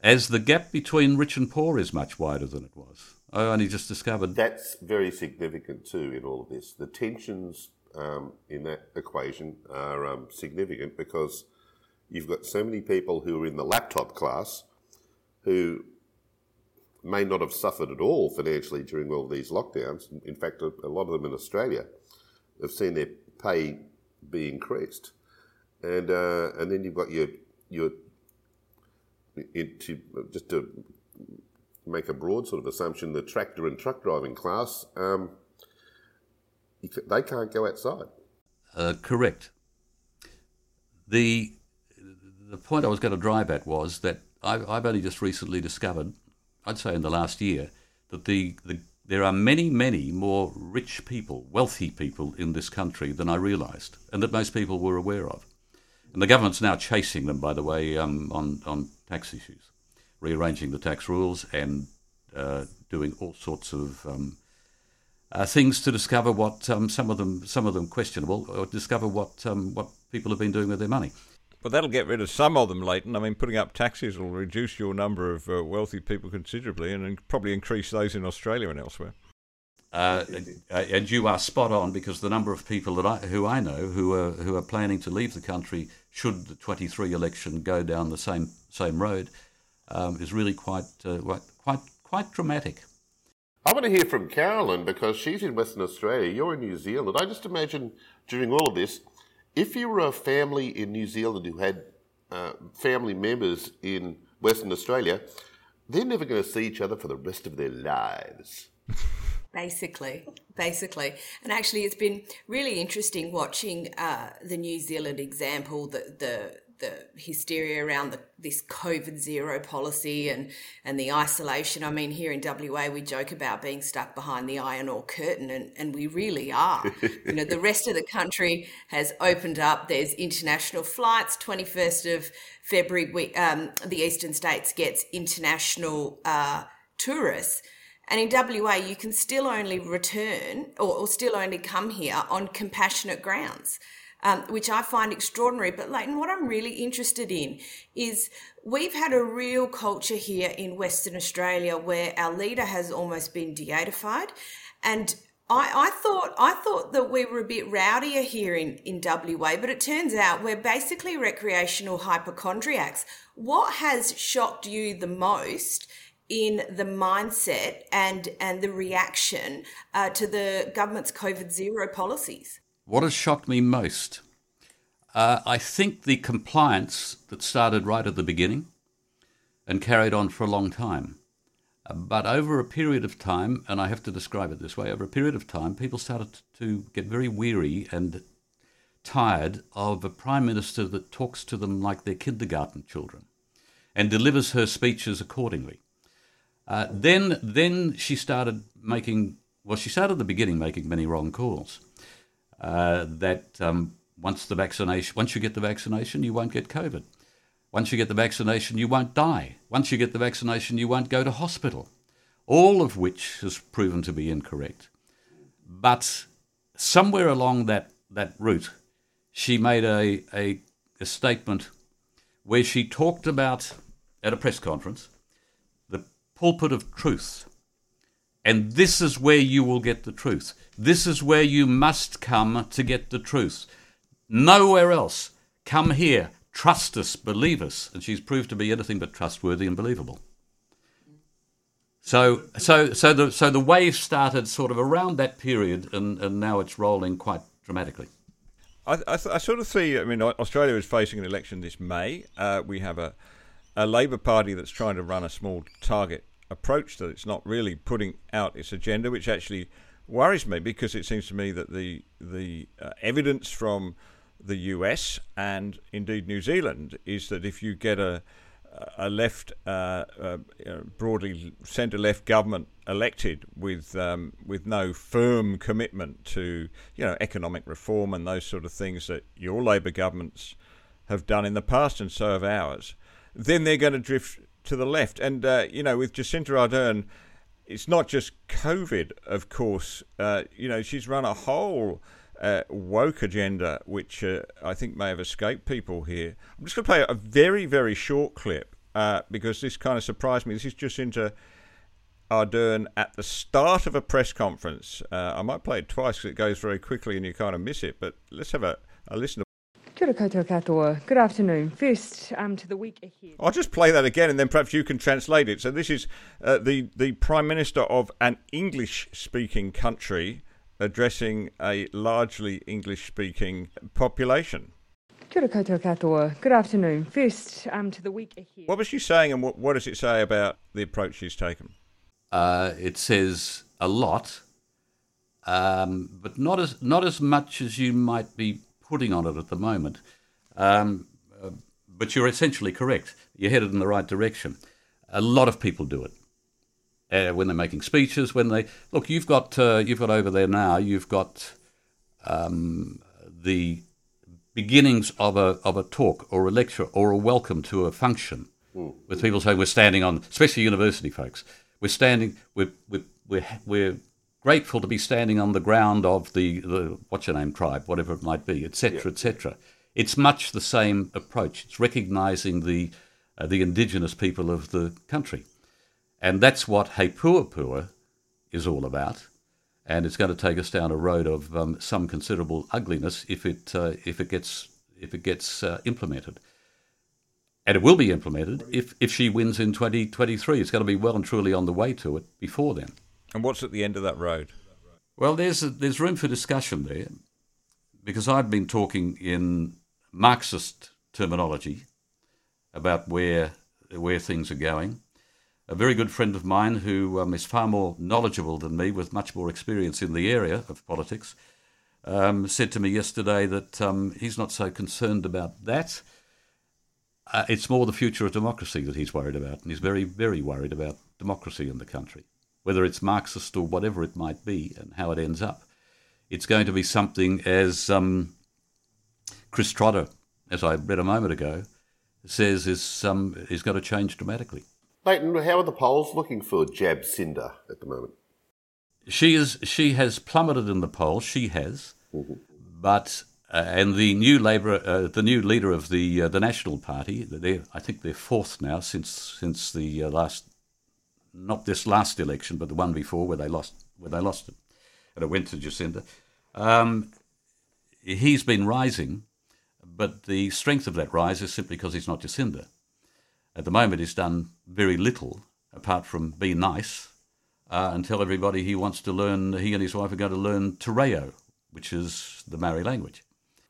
as the gap between rich and poor is much wider than it was. I only just discovered That's very significant too in all of this. The tensions um, in that equation are um, significant because you've got so many people who are in the laptop class who may not have suffered at all financially during all these lockdowns. In fact, a, lot of them in Australia have seen their pay be increased, and uh, and then you've got your your into just to make a broad sort of assumption, the tractor and truck driving class, um, they can't go outside. Uh, correct. The the point I was going to drive at was that I've, I've only just recently discovered, I'd say in the last year, that the, the there are many, many more rich people, wealthy people in this country than I realised, and that most people were aware of. And the government's now chasing them, by the way, um, on on tax issues, rearranging the tax rules and uh, doing all sorts of um, uh, things to discover what um, some of them some of them questionable, or discover what um, what people have been doing with their money. But that'll get rid of some of them, Leighton. I mean, putting up taxes will reduce your number of uh, wealthy people considerably and probably increase those in Australia and elsewhere. Uh, and you are spot on because the number of people that I, who I know who are who are planning to leave the country should the 23 election go down the same same road um, is really quite uh, quite quite dramatic. I want to hear from Carolyn because she's in Western Australia. You're in New Zealand. I just imagine during all of this, if you were a family in New Zealand who had uh, family members in Western Australia, they're never going to see each other for the rest of their lives. Basically, basically, and actually, it's been really interesting watching uh, the New Zealand example, the the the hysteria around the, this COVID zero policy and and the isolation. I mean, here in WA, we joke about being stuck behind the iron ore curtain, and and we really are. you know, the rest of the country has opened up. There's international flights. Twenty first of February, we, um, the eastern states gets international uh, tourists. And in WA, you can still only return or, or still only come here on compassionate grounds, um, which I find extraordinary. But, Leighton, what I'm really interested in is we've had a real culture here in Western Australia where our leader has almost been deatified. And I, I thought I thought that we were a bit rowdier here in, in WA, but it turns out we're basically recreational hypochondriacs. What has shocked you the most in the mindset and and the reaction uh, to the government's COVID zero policies? What has shocked me most? Uh, I think the compliance that started right at the beginning and carried on for a long time. But over a period of time, and I have to describe it this way over a period of time, people started to get very weary and tired of a prime minister that talks to them like they're kindergarten children and delivers her speeches accordingly. Uh, then, then she started making. Well, she started at the beginning making many wrong calls. Uh, that um, once the vaccination, once you get the vaccination, you won't get COVID. Once you get the vaccination, you won't die. Once you get the vaccination, you won't go to hospital. All of which has proven to be incorrect. But somewhere along that, that route, she made a, a, a statement where she talked about, at a press conference, pulpit of truth. And this is where you will get the truth. This is where you must come to get the truth. Nowhere else. Come here. Trust us. Believe us. And she's proved to be anything but trustworthy and believable. So, so, so the so the wave started sort of around that period, and, and now it's rolling quite dramatically. I, I, I, sort of see. I mean, Australia is facing an election this May. Uh, we have a a Labor Party that's trying to run a small target approach that it's not really putting out its agenda, which actually worries me because it seems to me that the the uh, evidence from the US and indeed New Zealand is that if you get a a left, uh, uh, broadly centre-left government elected with um, with no firm commitment to you know economic reform and those sort of things that your Labor governments have done in the past and so have ours, then they're going to drift to the left. And uh, you know, with Jacinda Ardern, it's not just COVID, of course. Uh, you know, she's run a whole uh, woke agenda, which uh, I think may have escaped people here. I'm just going to play a very, very short clip uh, because this kind of surprised me. This is Jacinda Ardern at the start of a press conference. Uh, I might play it twice because it goes very quickly and you kind of miss it, but let's have a, a listen Kia. Good afternoon. First, um, to the week ahead. I'll just play that again, and then perhaps you can translate it. So this is uh, the the prime minister of an English-speaking country addressing a largely English-speaking population. Kia. Good afternoon. First, um, to the week ahead. What was she saying, and what, what does it say about the approach she's taken? Uh, it says a lot, um, but not as not as much as you might be putting on it at the moment. Um, uh, but you're essentially correct. You're headed in the right direction. A lot of people do it uh, when they're making speeches. When they look, you've got uh, you've got over there now. You've got um, the beginnings of a of a talk or a lecture or a welcome to a function, mm. with people saying we're standing on, especially university folks. We're standing. We're we're we're, we're grateful to be standing on the ground of the, the what's your name tribe, whatever it might be, etc., yeah. etc. It's much the same approach. It's recognising the uh, the indigenous people of the country, and that's what He Puapua is all about. And it's going to take us down a road of um, some considerable ugliness if it uh, if it gets if it gets uh, implemented. And it will be implemented if, if she wins in 2023. It's going to be well and truly on the way to it before then. And what's at the end of that road? Well, there's a, there's room for discussion there, because I've been talking in Marxist terminology about where where things are going. A very good friend of mine who um, is far more knowledgeable than me, with much more experience in the area of politics, um, said to me yesterday that um, he's not so concerned about that. Uh, it's more the future of democracy that he's worried about, and he's very, very worried about democracy in the country whether it's Marxist or whatever it might be, and how it ends up. It's going to be something as um, Chris Trotter, as I read a moment ago, says is um, is going to change dramatically. Leighton, how are the polls looking for Jab Cinder at the moment? She is she has plummeted in the polls. She has, mm-hmm. but uh, and the new Labor, uh, the new leader of the uh, the National Party, I think they're fourth now since since the uh, last not this last election, but the one before where they lost where they lost it, and it went to Jacinda. Um, he's been rising, but the strength of that rise is simply because he's not Jacinda. At the moment, he's done very little apart from be nice uh, and tell everybody he wants to learn. He and his wife are going to learn Te Reo, which is the Maori language.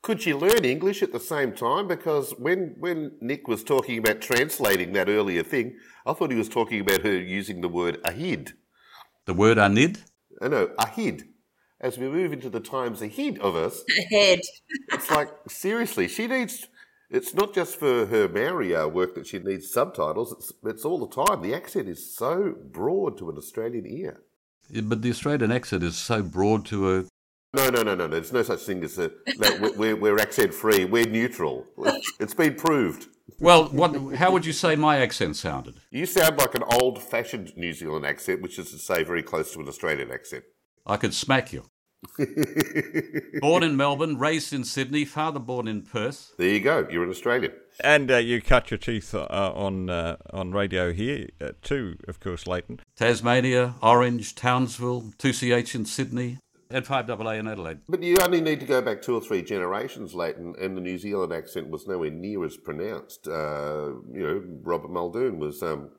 Could she learn English at the same time? Because when, when Nick was talking about translating that earlier thing, I thought he was talking about her using the word ahid. The word anid? Uh, no, ahid. As we move into the times ahead of us. Ahead. it's like, seriously, she needs. It's not just for her Maori uh, work that she needs subtitles. It's it's all the time. The accent is so broad to an Australian ear. Yeah, but the Australian accent is so broad to a. No, no, no, no, no. There's no such thing as a. No, we're, we're accent free. We're neutral. It's been proved. Well, what? How would you say my accent sounded? You sound like an old-fashioned New Zealand accent, which is to say, very close to an Australian accent. I could smack you. born in Melbourne, raised in Sydney, father born in Perth. There you go. You're an Australian. And uh, you cut your teeth uh, on uh, on radio here uh, too, of course, Leighton. Tasmania, Orange, Townsville, 2CH in Sydney, and 5AA in Adelaide. But you only need to go back two or three generations, Leighton, and the New Zealand accent was nowhere near as pronounced. Uh, you know, Robert Muldoon was um,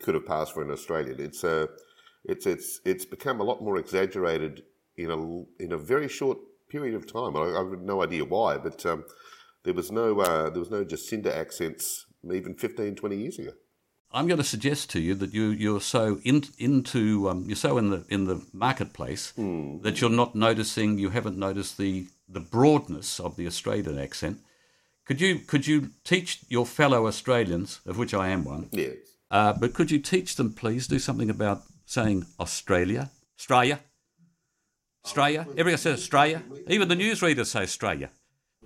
could have passed for an Australian. It's uh, it's it's it's become a lot more exaggerated in a in a very short period of time. I, I have no idea why, but um, there was no uh, there was no Jacinda accents even 15, 20 years ago. I'm going to suggest to you that you you're so in, into um, you're so in the in the marketplace Hmm. that you're not noticing you haven't noticed the the broadness of the Australian accent. Could you could you teach your fellow Australians, of which I am one? Yes. Uh, but could you teach them, please, do something about saying Australia, Australia, Australia? Everyone says Australia. Even the newsreaders say Australia,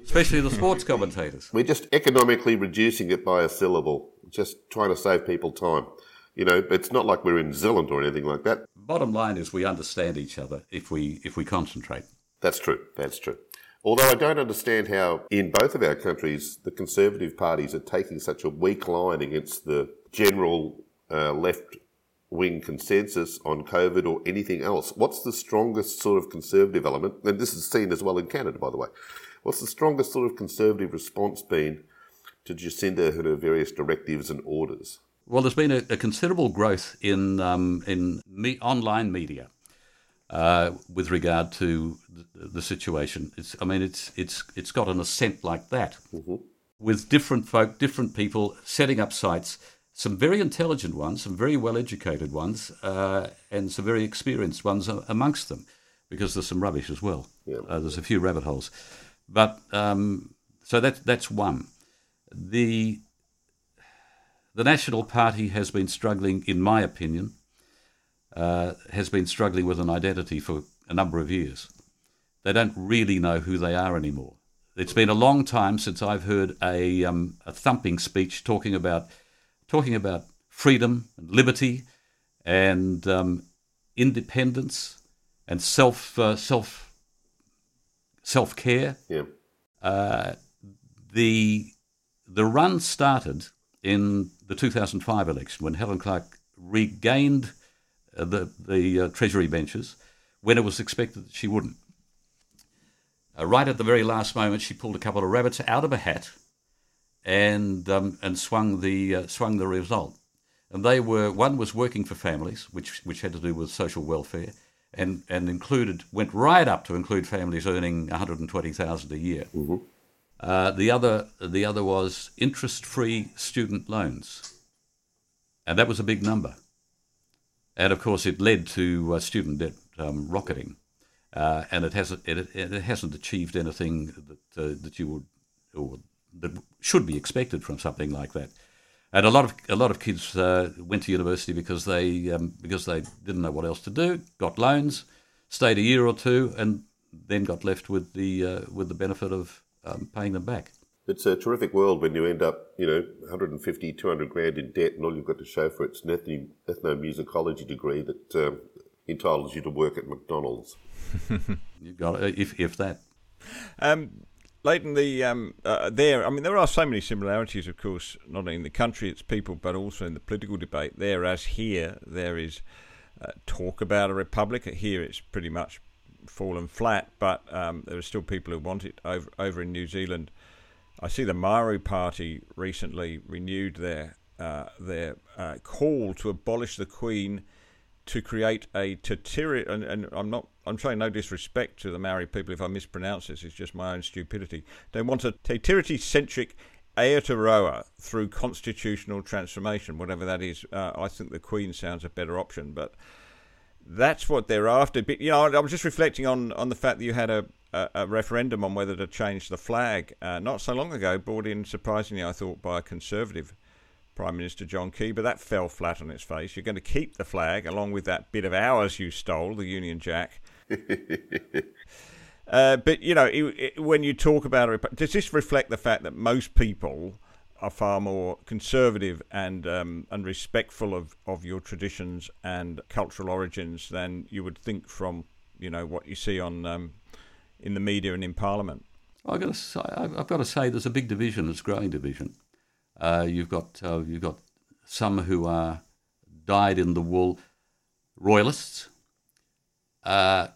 especially the sports commentators. We're just economically reducing it by a syllable, just trying to save people time. You know, it's not like we're in Zealand or anything like that. Bottom line is we understand each other if we if we concentrate. That's true. That's true. Although I don't understand how, in both of our countries, the Conservative parties are taking such a weak line against the general uh, left wing consensus on COVID or anything else. What's the strongest sort of Conservative element? And this is seen as well in Canada, by the way. What's the strongest sort of Conservative response been to Jacinda and her various directives and orders? Well, there's been a, a considerable growth in um, in me, online media uh, with regard to the, the situation. It's, I mean, it's it's it's got an ascent like that, with different folk, different people setting up sites. Some very intelligent ones, some very well educated ones, uh, and some very experienced ones amongst them, because there's some rubbish as well. Uh, there's a few rabbit holes, but um, so that's that's one. The the National Party has been struggling, in my opinion, uh, has been struggling with an identity for a number of years. They don't really know who they are anymore. It's been a long time since I've heard a, um, a thumping speech talking about talking about freedom and liberty and um, independence and self uh, self self care. Yeah. Uh, the the run started in the 2005 election when Helen Clark regained uh, the the uh, Treasury benches when it was expected that she wouldn't. Uh, right at the very last moment, she pulled a couple of rabbits out of a hat and um, and swung the uh, swung the result. And they were one was working for families, which which had to do with social welfare, and and included went right up to include families earning one hundred and twenty thousand a year. Uh, the other the other was interest free student loans, and that was a big number. And of course, it led to uh, student debt um, rocketing, uh, and it hasn't it, it hasn't achieved anything that uh, that you would or that should be expected from something like that. And a lot of a lot of kids uh, went to university because they um, because they didn't know what else to do, got loans, stayed a year or two, and then got left with the uh, with the benefit of um, paying them back. It's a terrific world when you end up, you know, 150, 200 grand in debt, and all you've got to show for it's an ethno- ethnomusicology degree that um, entitles you to work at McDonald's. You got it, if if that. Um, Leighton, the um, uh, there. I mean, there are so many similarities, of course, not only in the country, its people, but also in the political debate. There, as here, there is uh, talk about a republic. Here, it's pretty much fallen flat, but um, there are still people who want it over over in New Zealand. I see the Maori Party recently renewed their uh, their uh, call to abolish the Queen to create a Tatiri, and, and I'm not, I'm showing no disrespect to the Maori people if I mispronounce this, it's just my own stupidity. They want a Te Tiriti centric Aotearoa through constitutional transformation, whatever that is. Uh, I think the Queen sounds a better option, but that's what they're after. But, you know, I was just reflecting on, on the fact that you had a, a, a referendum on whether to change the flag uh, not so long ago, brought in surprisingly, I thought, by a Conservative Prime Minister John Key, but that fell flat on its face. You're going to keep the flag along with that bit of ours you stole, the Union Jack. uh, but, you know, it, it, when you talk about it, does this reflect the fact that most people are far more conservative and um, and respectful of, of your traditions and cultural origins than you would think from you know what you see on um, in the media and in Parliament. I've got to say, I've got to say, there's a big division. It's a growing division. Uh, you've got uh, you've got some who are dyed in the wool royalists. Uh,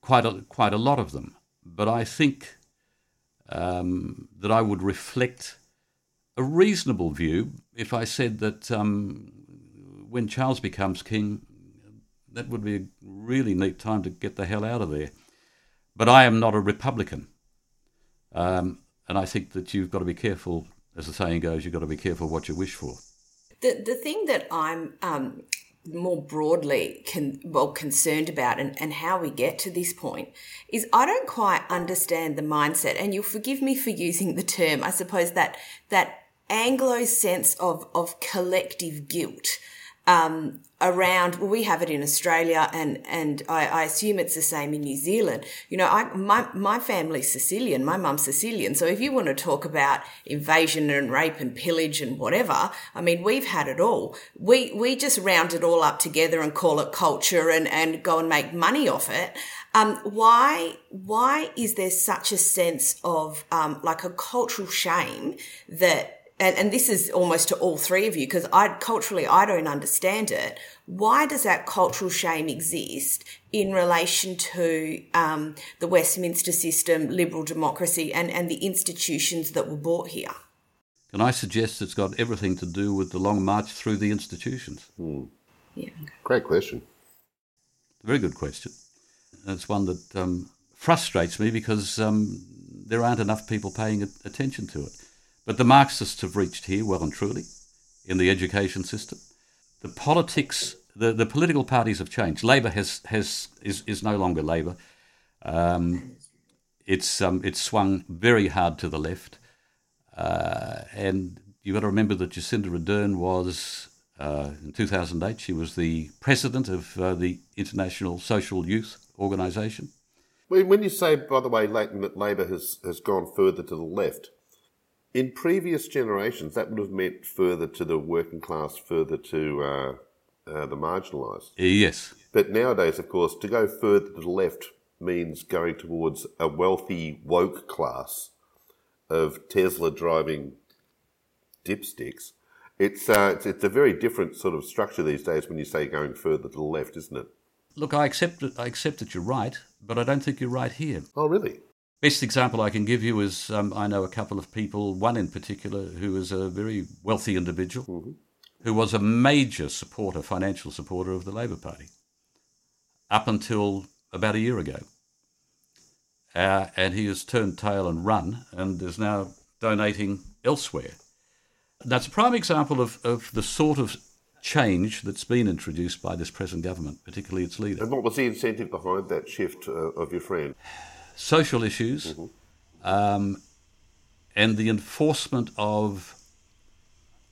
quite a quite a lot of them, but I think um, that I would reflect a reasonable view if I said that um, when Charles becomes king, that would be a really neat time to get the hell out of there. But I am not a Republican. Um, and I think that you've got to be careful, as the saying goes, you've got to be careful what you wish for. The, the thing that I'm um, more broadly con- well concerned about and, and how we get to this point is I don't quite understand the mindset and you'll forgive me for using the term I suppose that that Anglo sense of, of collective guilt um, around, well, we have it in Australia and, and I, I, assume it's the same in New Zealand. You know, I, my, my family's Sicilian, my mum's Sicilian. So if you want to talk about invasion and rape and pillage and whatever, I mean, we've had it all. We, we just round it all up together and call it culture and, and go and make money off it. Um, why, why is there such a sense of, um, like a cultural shame that and, and this is almost to all three of you because I culturally I don't understand it. Why does that cultural shame exist in relation to um, the Westminster system, liberal democracy, and, and the institutions that were brought here? Can I suggest it's got everything to do with the long march through the institutions? Hmm. Yeah. Great question. Very good question. it's one that um, frustrates me because um, there aren't enough people paying attention to it. But the Marxists have reached here well and truly in the education system. The politics, the, the political parties have changed. Labor has, has is, is no longer Labor. Um, it's um, it's swung very hard to the left, uh, and you've got to remember that Jacinda Ardern was uh, in 2008. She was the president of uh, the International Social Youth Organisation. When you say, by the way, that Labor has, has gone further to the left, in previous generations, that would have meant further to the working class, further to uh, uh, the marginalised. Yes. But nowadays, of course, to go further to the left means going towards a wealthy, woke class of Tesla driving dipsticks. It's, uh, it's, it's a very different sort of structure these days when you say going further to the left, isn't it? Look, I accept it. I accept that you're right, but I don't think you're right here. Oh, really? Best example I can give you is um, I know a couple of people, one in particular, who is a very wealthy individual, mm-hmm. who was a major supporter, financial supporter of the Labor Party, up until about a year ago. Uh, and he has turned tail and run and is now donating elsewhere. That's a prime example of, of the sort of change that's been introduced by this present government, particularly its leader. And what was the incentive behind that shift uh, of your friend? Social issues, mm-hmm. um, and the enforcement of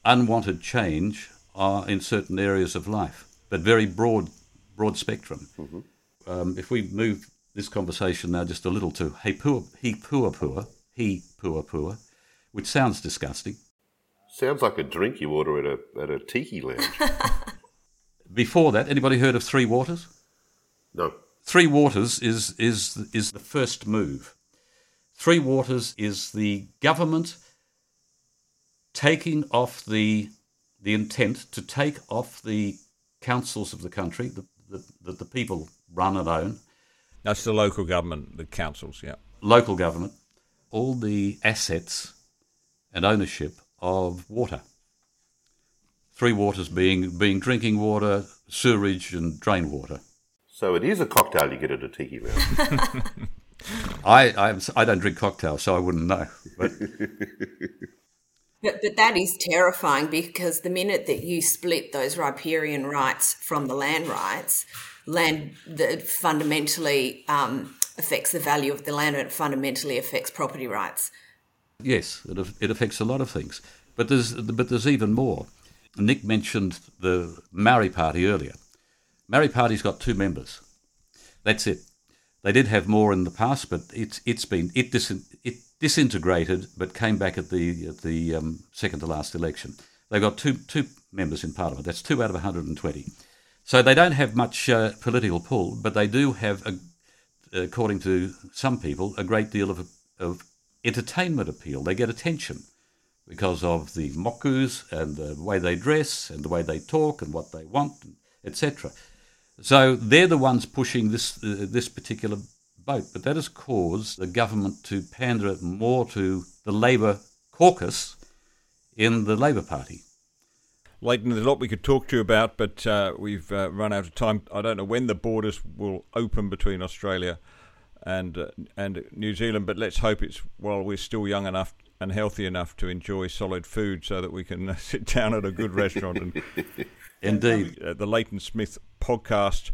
unwanted change are in certain areas of life, but very broad, broad spectrum. Mm-hmm. Um, if we move this conversation now just a little to he pua he pua pua he pua pua, which sounds disgusting. Sounds like a drink you order at a at a tiki lounge. Before that, anybody heard of Three Waters? No. Three Waters is, is, is the first move. Three Waters is the government taking off the, the intent to take off the councils of the country that the, the, the people run and own. That's the local government, the councils, yeah. Local government, all the assets and ownership of water. Three waters being, being drinking water, sewerage, and drain water. So it is a cocktail you get at a tiki lounge. I, I, I don't drink cocktails, so I wouldn't know. But But, but that is terrifying because the minute that you split those riparian rights from the land rights, land that fundamentally um, affects the value of the land and it fundamentally affects property rights. Yes, it, it affects a lot of things. But there's, but there's even more. Nick mentioned the Maori Party earlier. Maori Party's got two members. That's it. They did have more in the past, but it's it's been it dis, it disintegrated, but came back at the at the um, second to last election. They've got two two members in Parliament. That's two out of 120. So they don't have much uh, political pull, but they do have, a, according to some people, a great deal of of entertainment appeal. They get attention because of the mokus and the way they dress and the way they talk and what they want, etc. So they're the ones pushing this uh, this particular boat, but that has caused the government to pander more to the Labor caucus in the Labor Party. Leighton, there's a lot we could talk to you about, but uh, we've uh, run out of time. I don't know when the borders will open between Australia and uh, and New Zealand, but let's hope it's while we're still young enough and healthy enough to enjoy solid food, so that we can sit down at a good restaurant. And indeed, uh, the Leighton Smith podcast.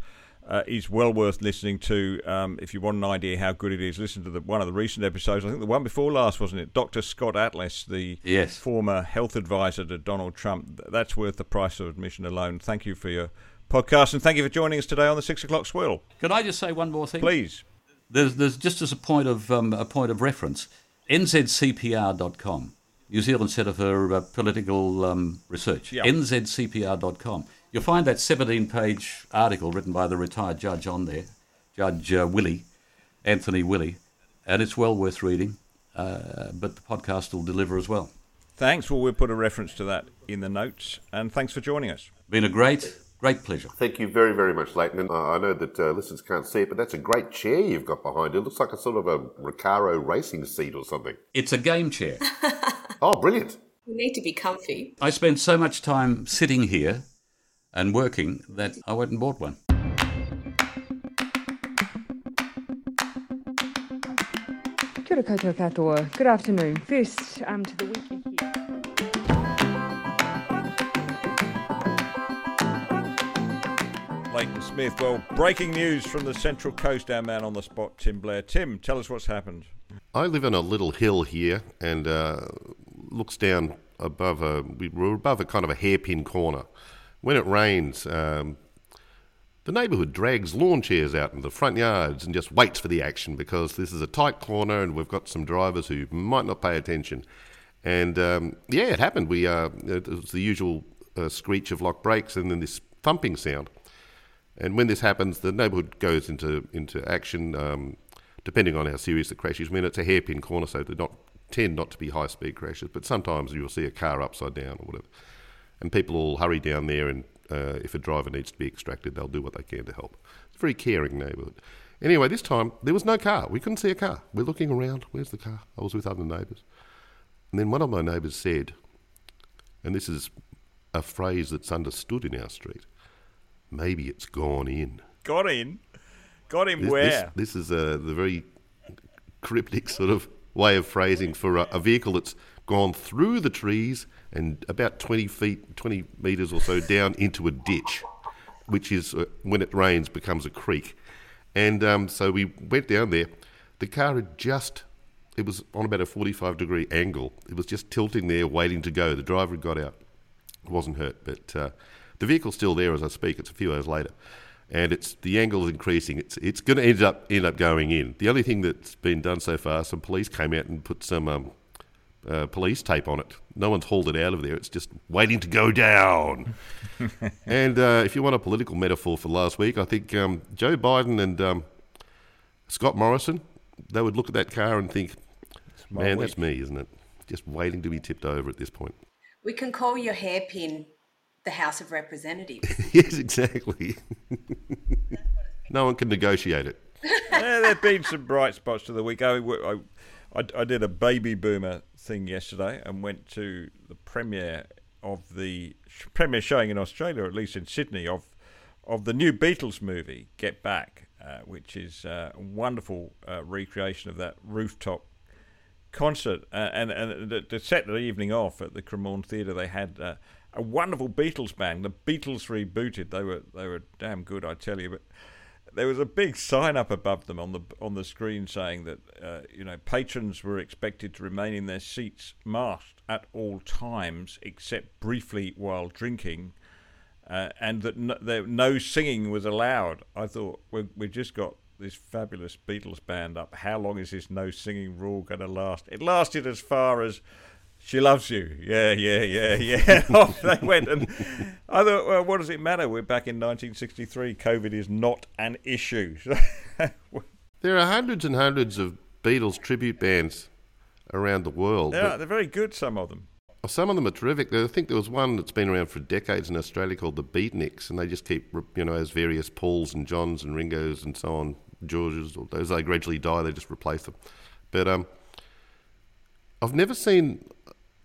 Uh, is well worth listening to. Um, if you want an idea how good it is, listen to the, one of the recent episodes. I think the one before last, wasn't it? Dr. Scott Atlas, the yes. former health advisor to Donald Trump. That's worth the price of admission alone. Thank you for your podcast and thank you for joining us today on the six o'clock swirl. Can I just say one more thing, please? There's, there's just as a point of um, a point of reference, nzcpr.com, New Zealand Centre for uh, Political um, Research, Yep. nzcpr.com. You'll find that 17 page article written by the retired judge on there, Judge uh, Willy, Anthony Willy, and it's well worth reading. Uh, but the podcast will deliver as well. Thanks. Well, we'll put a reference to that in the notes. And thanks for joining us. Been a great, great pleasure. Thank you very, very much, Leighton. Uh, I know that uh, listeners can't see it, but that's a great chair you've got behind you. It looks like a sort of a Recaro racing seat or something. It's a game chair. oh, brilliant. You need to be comfy. I spend so much time sitting here and working that I went and bought one. Kia ora koutou katoa. Good afternoon. First, um, to the weekend. ahead. Leighton Smith. Well, breaking news from the Central Coast, our man on the spot, Tim Blair. Tim, tell us what's happened. I live on a little hill here and uh, looks down above a, we're above a kind of a hairpin corner. When it rains, um, the neighbourhood drags lawn chairs out in the front yards and just waits for the action because this is a tight corner and we've got some drivers who might not pay attention. And um, yeah, it happened. We uh, it was the usual uh, screech of lock brakes and then this thumping sound. And when this happens, the neighbourhood goes into into action. Um, depending on how serious the crash is. I mean, it's a hairpin corner, so they not tend not to be high speed crashes. But sometimes you'll see a car upside down or whatever, and people will hurry down there. And uh, if a driver needs to be extracted, they'll do what they can to help. It's a very caring neighbourhood. Anyway, this time there was no car. We couldn't see a car. We're looking around. Where's the car? I was with other neighbours, and then one of my neighbours said, and this is a phrase that's understood in our street. Maybe it's gone in. Got in? Got him This, where? this, this is uh, the very cryptic sort of way of phrasing for a, a vehicle that's gone through the trees and about 20 feet, 20 metres or so down into a ditch, which is, uh, when it rains, becomes a creek. And um, so we went down there. The car had just, it was on about a 45 degree angle. It was just tilting there, waiting to go. The driver had got out. wasn't hurt, but uh, the vehicle's still there as I speak. It's a few hours later and it's the angle is increasing. It's it's going to end up end up going in. The only thing that's been done so far, some police came out and put some um, uh, police tape on it. No one's hauled it out of there. It's just waiting to go down. and uh, if you want a political metaphor for last week, I think um, Joe Biden and um, Scott Morrison, they would look at that car and think, "Man, week." that's me, isn't it? Just waiting to be tipped over at this point." We can call your hairpin the House of Representatives. yes, exactly. no one can negotiate it. yeah, there have been some bright spots to the week. I, I, I, I did a baby boomer thing yesterday and went to the premiere of the premiere showing in Australia, at least in Sydney, of of the new Beatles movie, Get Back, uh, which is a wonderful uh, recreation of that rooftop concert, uh, and and to, to set the evening off at the Cremorne Theatre, they had uh, a wonderful Beatles band. The Beatles rebooted. They were they were damn good, I tell you. But there was a big sign up above them on the on the screen saying that uh, you know patrons were expected to remain in their seats masked at all times except briefly while drinking. Uh, and that no, there, no singing was allowed. I thought we we just got this fabulous Beatles band up. How long is this no singing rule going to last? It lasted as far as she loves you. Yeah, yeah, yeah, yeah. Off they went. And I thought, well, what does it matter? We're back in 1963. COVID is not an issue. there are hundreds and hundreds of Beatles tribute bands around the world. Yeah, they're very good, some of them. Some of them are terrific. I think there was one that's been around for decades in Australia called the Beatniks, and they just keep, you know, as various Pauls and Johns and Ringos and so on, Georges, or as they gradually die, they just replace them. But um, I've never seen.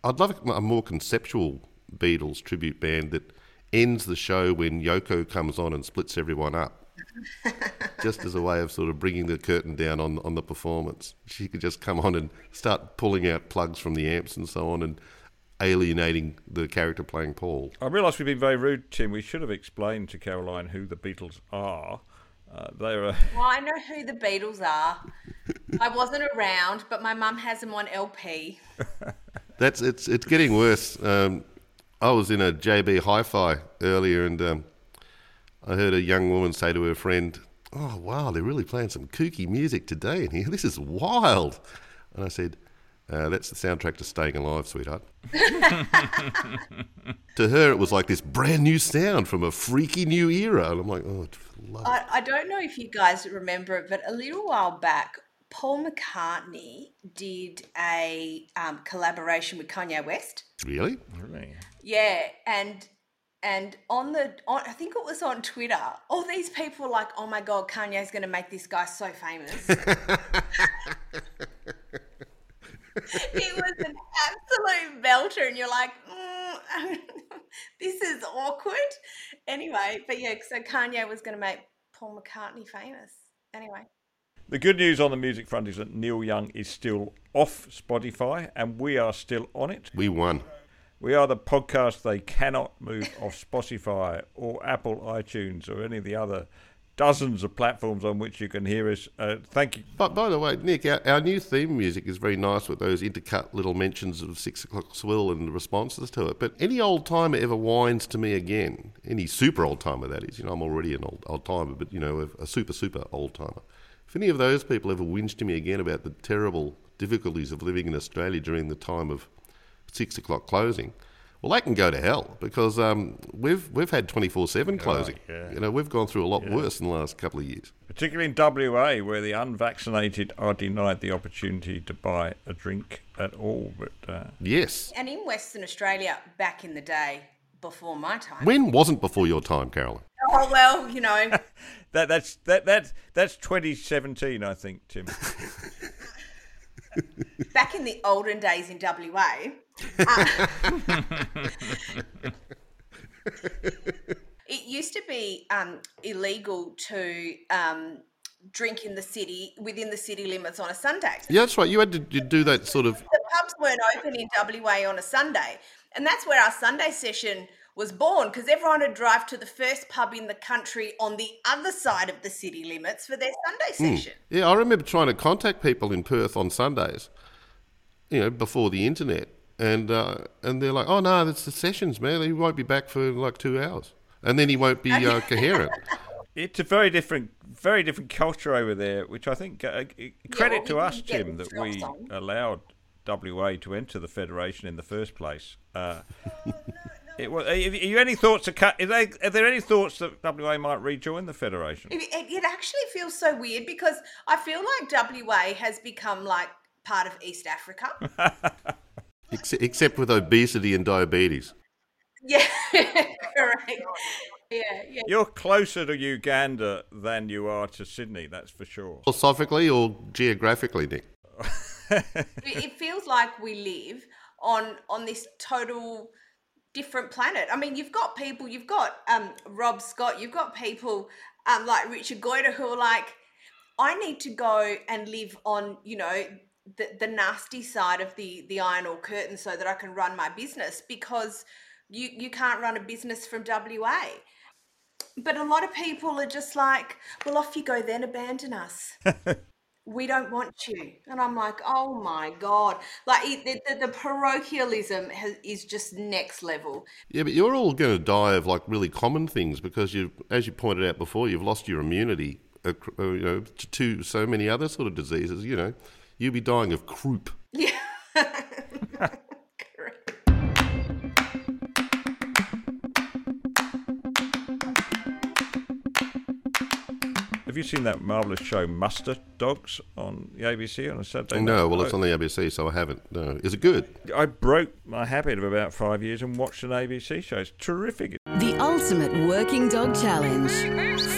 I'd love a more conceptual Beatles tribute band that ends the show when Yoko comes on and splits everyone up. just as a way of sort of bringing the curtain down on on the performance, she could just come on and start pulling out plugs from the amps and so on, and alienating the character playing Paul. I realise we've been very rude, Tim. We should have explained to Caroline who the Beatles are. Uh, they're a... Well, I know who the Beatles are. I wasn't around, but my mum has them on LP. That's it's it's getting worse. Um, I was in a JB Hi-Fi earlier, and um, I heard a young woman say to her friend, "Oh wow, they're really playing some kooky music today in here. This is wild." And I said, uh, that's the soundtrack to Staying Alive, sweetheart. to her, it was like this brand new sound from a freaky new era. And I'm like, oh, I, I, don't know if you guys remember it, but a little while back, Paul McCartney did a um, collaboration with Kanye West. Really? Really? Yeah, and and on the on, I think it was on Twitter, all these people were like, "Oh my god, Kanye's going to make this guy so famous." he was an absolute belter, and you're like, mm, this is awkward. Anyway, but yeah, so Kanye was going to make Paul McCartney famous. Anyway. The good news on the music front is that Neil Young is still off Spotify, and we are still on it. We won. We are the podcast they cannot move off Spotify or Apple iTunes or any of the other dozens of platforms on which you can hear us. Uh, thank you. But by the way, Nick, our, our, new theme music is very nice with those intercut little mentions of six o'clock swill and the responses to it. But any old timer ever whines to me again, any super old timer that is, you know, I'm already an old old timer, but you know, a, a super super old timer. If any of those people ever whinge to me again about the terrible difficulties of living in Australia during the time of six o'clock closing, well, they can go to hell because um, we've we've had twenty four seven closing. yeah. You know, we've gone through a lot yeah. worse in the last couple of years. Particularly in WA, where the unvaccinated are denied the opportunity to buy a drink at all. But uh... yes, and in Western Australia, back in the day, before my time. When wasn't before your time, Carolyn? Oh well, you know. that that's that that that's twenty seventeen, I think, Tim. back in the olden days in WA. Uh, it used to be um, illegal to um, drink in the city within the city limits on a Sunday. Yeah, that's right. You had to do that sort of. The pubs weren't open in WA on a Sunday, and that's where our Sunday session was born because everyone would drive to the first pub in the country on the other side of the city limits for their Sunday hmm. session. Mm. Yeah, I remember trying to contact people in Perth on Sundays, you know, before the internet, and uh, and they're like, "Oh no, it's the sessions, man. He won't be back for like two hours, and then he won't be uh, coherent." It's a very different, very different culture over there, which I think uh, credit yeah, well, to us, Tim, that we on. allowed WA to enter the federation in the first place. Uh, It, are you any thoughts? Of, are, they, are there any thoughts that WA might rejoin the federation? It, it, it, actually feels so weird because I feel like WA has become like part of East Africa, except, except with obesity and diabetes. Yeah, correct. Yeah, yeah. You're closer to Uganda than you are to Sydney, that's for sure. Philosophically or geographically, Nick? It feels like we live on on this total different planet. I mean, you've got people, you've got um, Rob Scott, you've got people um, like Richard Goyder who are like, I need to go and live on, you know, the, the nasty side of the the iron ore curtain so that I can run my business because you you can't run a business from WA. But a lot of people are just like, well, off you go then, abandon us. we don't want you. And I'm like, oh my God. Like the, the, the parochialism has, is just next level. Yeah, but you're all going to die of like really common things because you, as you pointed out before, you've lost your immunity, uh, you know, to, to so many other sort of diseases. You know, you'll be dying of croup. Yeah. you seen that marvellous show Muster Dogs on the ABC on a Saturday? No, night? well, it's on the ABC, so I haven't. No, is it good? I broke my habit of about five years and watched an ABC show. It's terrific. The ultimate working dog challenge.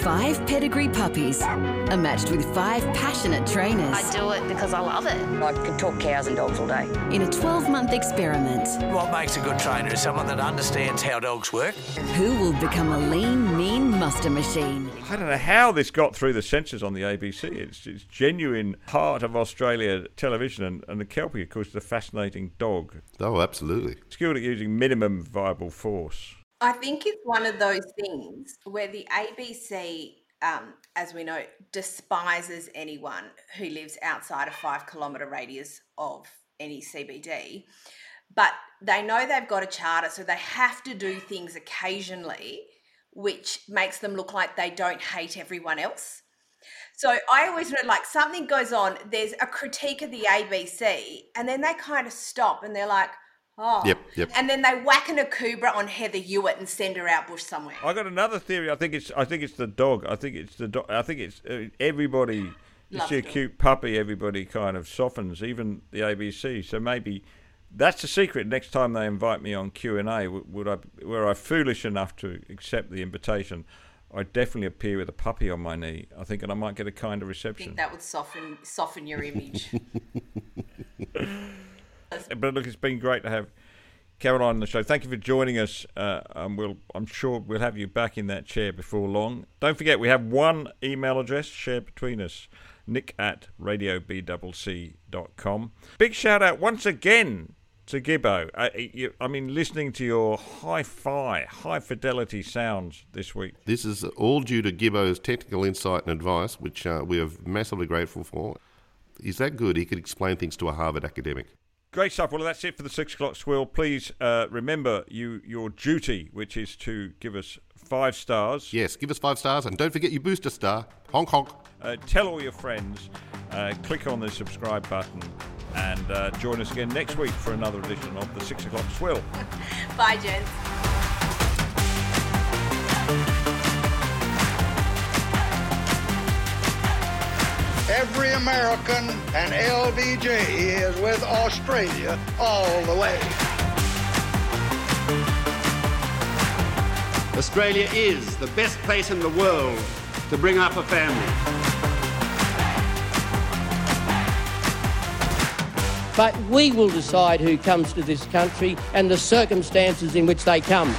Five pedigree puppies are matched with five passionate trainers. I do it because I love it. I could talk cows and dogs all day. In a 12 month experiment. What makes a good trainer is someone that understands how dogs work. Who will become a lean, mean muster machine? I don't know how this got through the censors on the ABC. It's, it's genuine heart of Australia television, and, and the Kelpie, of course, is a fascinating dog. Oh, absolutely. Skilled at using minimum viable force. I think it's one of those things where the ABC, um, as we know, despises anyone who lives outside a five kilometre radius of any CBD. But they know they've got a charter, so they have to do things occasionally which makes them look like they don't hate everyone else. So I always read like something goes on, there's a critique of the ABC, and then they kind of stop and they're like, oh. Yep, yep. And then they whack an Akubra on Heather Ewart and send her out bush somewhere. I got another theory. I think it's I think it's the dog. I think it's the dog. I think it's uh, everybody. You Loves see a cute puppy, everybody kind of softens, even the ABC. So maybe that's the secret. Next time they invite me on Q and A, would I were I foolish enough to accept the invitation? I'd definitely appear with a puppy on my knee. I think, and I might get a kind of I reception. think that would soften soften your image. but look, it's been great to have Caroline on the show. Thank you for joining us. Uh, we'll, I'm sure we'll have you back in that chair before long. Don't forget, we have one email address shared between us nick at radiobwc.com. Big shout out once again to Gibbo. Uh, you, I mean, listening to your hi fi, high fidelity sounds this week. This is all due to Gibbo's technical insight and advice, which uh, we are massively grateful for. He's that good, he could explain things to a Harvard academic. Great stuff. Well, that's it for the six o'clock swill. Please uh, remember you your duty, which is to give us five stars. Yes, give us five stars and don't forget your booster star. Honk honk. Uh, tell all your friends. Uh, click on the subscribe button and uh, join us again next week for another edition of the six o'clock swill. Bye, gents. Every American and LBJ is with Australia all the way. Australia is the best place in the world to bring up a family. But we will decide who comes to this country and the circumstances in which they come.